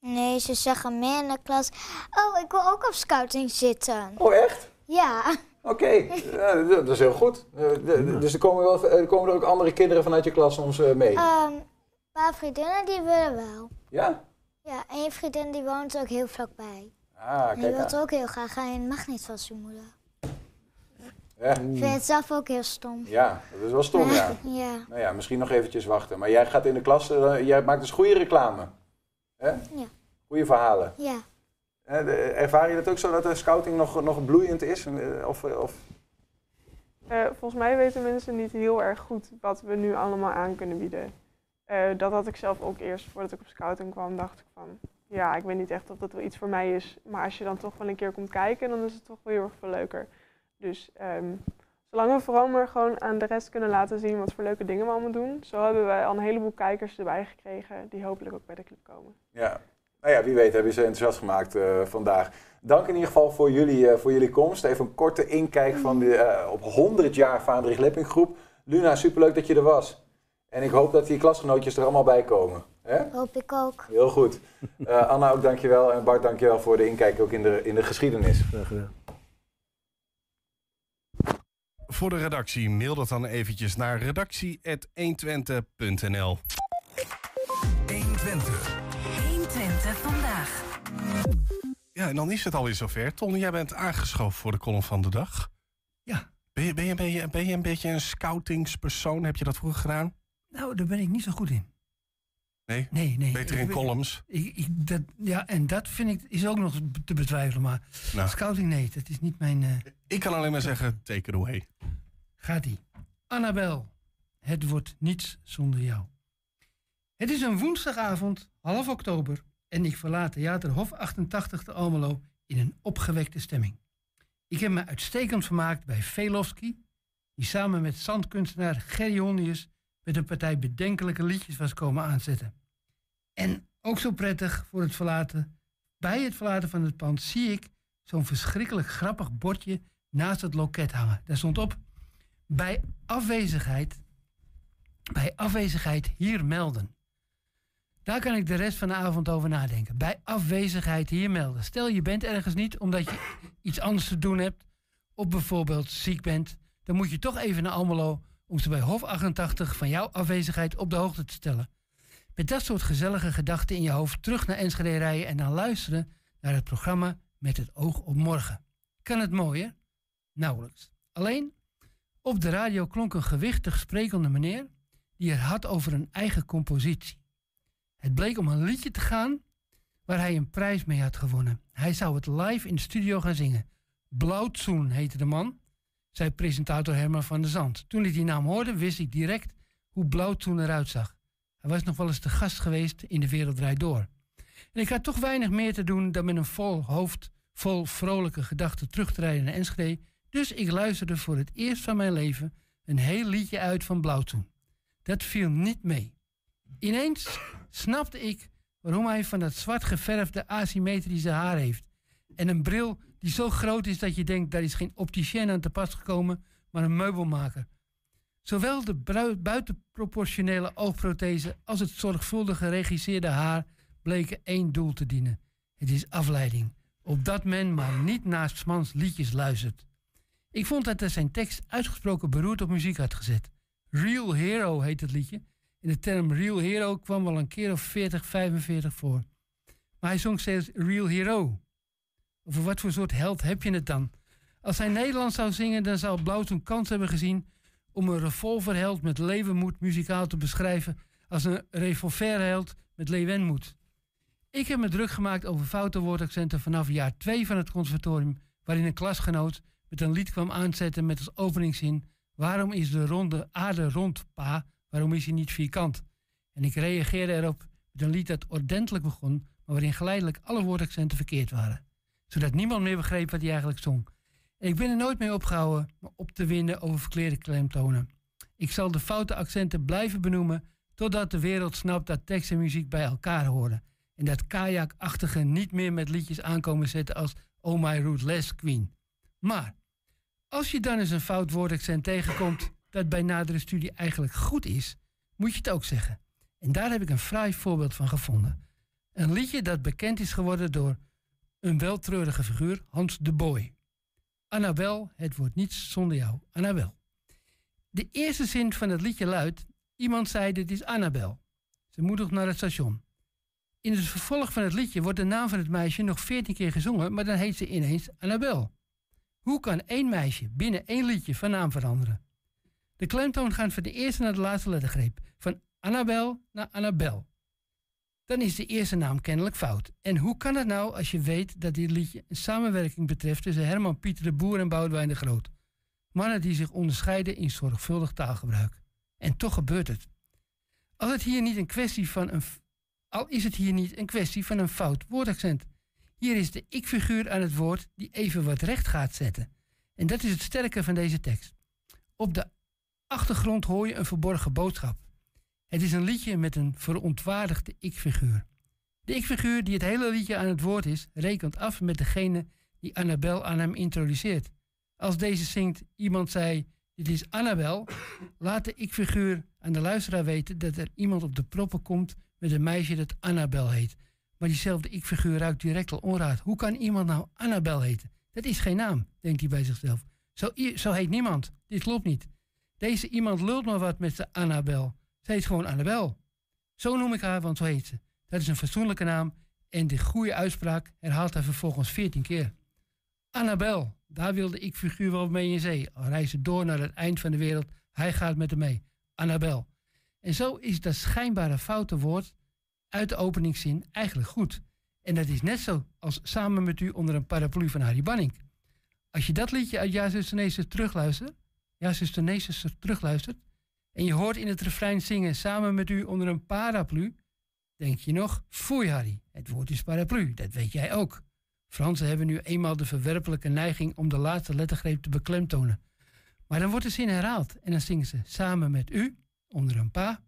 nee, ze zeggen meer in de klas. Oh, ik wil ook op scouting zitten. Oh, echt? Ja. Oké, ja, dat is heel goed. Dus er komen, wel, er komen er ook andere kinderen vanuit je klas soms eh, mee? Ehm, een paar vriendinnen die willen wel. Ja? Ja, en je vriendin die woont ook heel vlakbij. Ah, en die kijk wil ook heel graag gaan en mag niet van zijn moeder. Ja. Ik vind het zelf ook heel stom. Ja, dat is wel stom, ja. Ja. Nou ja, misschien nog eventjes wachten. Maar jij gaat in de klas, eh, jij maakt dus goede reclame. Hè? Ja. Goede verhalen. Ja. De- ervaar je dat ook zo dat de scouting nog, nog bloeiend is? Eh, Of, of... Eh, volgens mij weten mensen niet heel erg goed wat we nu allemaal aan kunnen bieden. Eh, dat had ik zelf ook eerst voordat ik op scouting kwam, dacht ik van ja, ik weet niet echt of dat wel iets voor mij is. Maar als je dan toch wel een keer komt kijken, dan is het toch wel heel erg veel leuker. Dus ehm, zolang we vooral maar gewoon aan de rest kunnen laten zien wat voor leuke dingen we allemaal doen. Zo hebben wij al een heleboel kijkers erbij gekregen die hopelijk ook bij de club komen. Ja. Nou ja, wie weet hebben ze enthousiast gemaakt eh, vandaag. Dank in ieder geval voor jullie, eh, voor jullie komst. Even een korte inkijk van de eh, op 100 jaar Vaandrig Lipping groep. Luna, superleuk dat je er was. En ik hoop dat die klasgenootjes er allemaal bij komen. Hè? Hoop ik ook. Heel goed. Eh, Anna, ook dankjewel. En Bart, dankjewel voor de inkijk ook in de, in de geschiedenis. Voor de redactie mail dat dan eventjes naar redactie.120.nl 120. 120 vandaag. Ja, en dan is het alweer zover. Ton, jij bent aangeschoven voor de column van de dag. Ja. Ben je, ben je, ben je, ben je een beetje een scoutingspersoon? Heb je dat vroeger gedaan? Nou, daar ben ik niet zo goed in. Nee? Nee, nee. Beter in Ik- columns? Ik, ik, dat, ja, en dat vind ik is ook nog te betwijfelen. Maar Nou. scouting, nee, dat is niet mijn... eh, Ik kan alleen maar zeggen, take it away. Gaat-ie. Annabel, het wordt niets zonder jou. Het is een woensdagavond, half oktober, en ik verlaat Theater Hof 88 te Almelo in een opgewekte stemming. Ik heb me uitstekend vermaakt bij Velofsky, die samen met zandkunstenaar Gerry Hondius met een partij bedenkelijke liedjes was komen aanzetten. En ook zo prettig voor het verlaten, bij het verlaten van het pand zie ik zo'n verschrikkelijk grappig bordje naast het loket hangen. Daar stond op, bij afwezigheid, bij afwezigheid hier melden. Daar kan ik de rest van de avond over nadenken. Bij afwezigheid hier melden. Stel je bent ergens niet omdat je iets anders te doen hebt, of bijvoorbeeld ziek bent, dan moet je toch even naar Almelo om ze bij Hof 88 van jouw afwezigheid op de hoogte te stellen. Met dat soort gezellige gedachten in je hoofd terug naar Enschede rijden en dan luisteren naar het programma Met het oog op morgen. Kan het mooier? Nauwelijks. Alleen, op de radio klonk een gewichtig sprekende meneer die het had over een eigen compositie. Het bleek om een liedje te gaan waar hij een prijs mee had gewonnen. Hij zou het live in de studio gaan zingen. Blauwtsoen heette de man, zei presentator Herman van der Zand. Toen ik die naam hoorde, wist ik direct hoe Blauwtsoen eruit zag. Hij was nog wel eens te gast geweest in De Wereld Draait Door. En ik had toch weinig meer te doen dan met een vol hoofd, vol vrolijke gedachten terug te rijden naar Enschede. Dus ik luisterde voor het eerst van mijn leven een heel liedje uit van Blauwtsoen. Dat viel niet mee. Ineens snapte ik waarom hij van dat zwart geverfde asymmetrische haar heeft. En een bril die zo groot is dat je denkt, daar is geen opticien aan te pas gekomen, maar een meubelmaker. Zowel de buitenproportionele oogprothese als het zorgvuldig geregisseerde haar bleken één doel te dienen. Het is afleiding, opdat men maar niet naast 's mans liedjes luistert. Ik vond dat hij zijn tekst uitgesproken beroerd op muziek had gezet. Real Hero heet het liedje. En de term Real Hero kwam wel een keer of 40, 45 voor. Maar hij zong steeds Real Hero. Over wat voor soort held heb je het dan? Als hij Nederlands zou zingen, dan zou Blauw een kans hebben gezien om een revolverheld met levenmoed muzikaal te beschrijven als een revolverheld met leeuwenmoed. Ik heb me druk gemaakt over foute woordaccenten vanaf jaar 2 van het conservatorium, waarin een klasgenoot met een lied kwam aanzetten met als openingszin Waarom is de ronde aarde rond, pa? Waarom is hij niet vierkant? En ik reageerde erop met een lied dat ordentelijk begon, maar waarin geleidelijk alle woordaccenten verkeerd waren. Zodat niemand meer begreep wat hij eigenlijk zong. Ik ben er nooit mee opgehouden me op te winden over verkeerde klemtonen. Ik zal de foute accenten blijven benoemen Totdat de wereld snapt dat tekst en muziek bij elkaar horen. En dat kajakachtige niet meer met liedjes aankomen zetten als Oh My Rootless Queen. Maar als je dan eens een fout woordaccent tegenkomt dat bij nadere studie eigenlijk goed is, moet je het ook zeggen. En daar heb ik een fraai voorbeeld van gevonden. Een liedje dat bekend is geworden door een weltreurige figuur, Hans de Boy. Annabel, het wordt niets zonder jou. Annabel. De eerste zin van het liedje luidt: Iemand zei: Dit is Annabel. Ze nog naar het station. In het vervolg van het liedje wordt de naam van het meisje nog veertien keer gezongen, maar dan heet ze ineens Annabel. Hoe kan één meisje binnen één liedje van naam veranderen? De klemtoon gaat van de eerste naar de laatste lettergreep. Van Annabel naar Annabel. Dan is de eerste naam kennelijk fout. En hoe kan het nou als je weet dat dit liedje een samenwerking betreft tussen Herman Pieter de Boer en Boudewijn de Groot? Mannen die zich onderscheiden in zorgvuldig taalgebruik. En toch gebeurt het. Als het hier niet een kwestie van een, al is het hier niet een kwestie van een fout woordaccent. Hier is de ik-figuur aan het woord die even wat recht gaat zetten. En dat is het sterke van deze tekst. Op de achtergrond hoor je een verborgen boodschap. Het is een liedje met een verontwaardigde ik-figuur. De ik-figuur die het hele liedje aan het woord is, rekent af met degene die Annabel aan hem introduceert. Als deze zingt, iemand zei, dit is Annabel, laat de ik-figuur aan de luisteraar weten dat er iemand op de proppen komt met een meisje dat Annabel heet. Maar diezelfde ik-figuur ruikt direct al onraad. Hoe kan iemand nou Annabel heten? Dat is geen naam, denkt hij bij zichzelf. Zo, zo heet niemand. Dit klopt niet. Deze iemand lult maar wat met de Annabel. Ze heet gewoon Annabel. Zo noem ik haar, want zo heet ze. Dat is een fatsoenlijke naam en de goede uitspraak herhaalt hij vervolgens veertien keer. Annabel, daar wilde ik figuur wel mee in zee. Al reizen door naar het eind van de wereld, hij gaat met hem mee. Annabel. En zo is dat schijnbare foute woord uit de openingszin eigenlijk goed. En dat is net zo als samen met u onder een paraplu van Harry Banning. Als je dat liedje uit Ja, zuster, terugluistert, Ja, terugluistert, en je hoort in het refrein zingen samen met u onder een paraplu, denk je nog, foei Harry, het woord is paraplu, dat weet jij ook. Fransen hebben nu eenmaal de verwerpelijke neiging om de laatste lettergreep te beklemtonen. Maar dan wordt de zin herhaald en dan zingen ze samen met u onder een pa,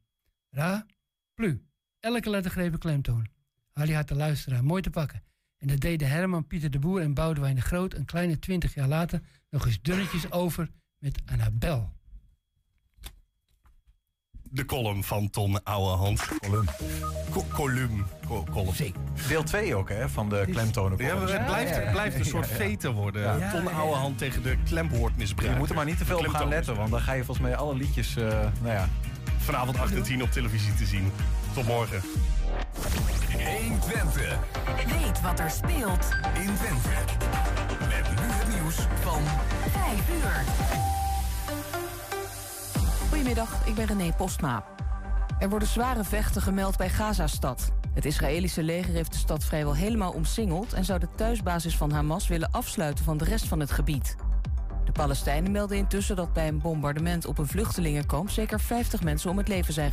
ra, plu. Elke lettergreep beklemtonen. Harry had de luisteraar mooi te pakken. En dat deden Herman, Pieter de Boer en Boudewijn de Groot een kleine twintig jaar later nog eens dunnetjes over met Annabel. De column van Ton Ouwehand. Column. Co column. Co column. Deel 2 ook, hè, van de klemtonen. Ja, het blijft, het blijft een soort veten worden. Ja. Ton Ouwehand tegen de klemwoordmisbruik. Je moet er maar niet te veel op gaan letten, want dan ga je volgens mij alle liedjes, eh, nou ja. Vanavond 8 en 10 op televisie te zien. Tot morgen. 1 Twente. Weet wat er speelt in Twente. Met nu het nieuws van 5 uur. Goedemiddag, ik ben René Postma. Er worden zware vechten gemeld bij Gazastad. Het Israëlische leger heeft de stad vrijwel helemaal omsingeld... en zou de thuisbasis van Hamas willen afsluiten van de rest van het gebied. De Palestijnen melden intussen dat bij een bombardement op een vluchtelingenkamp... zeker 50 mensen om het leven zijn gekomen.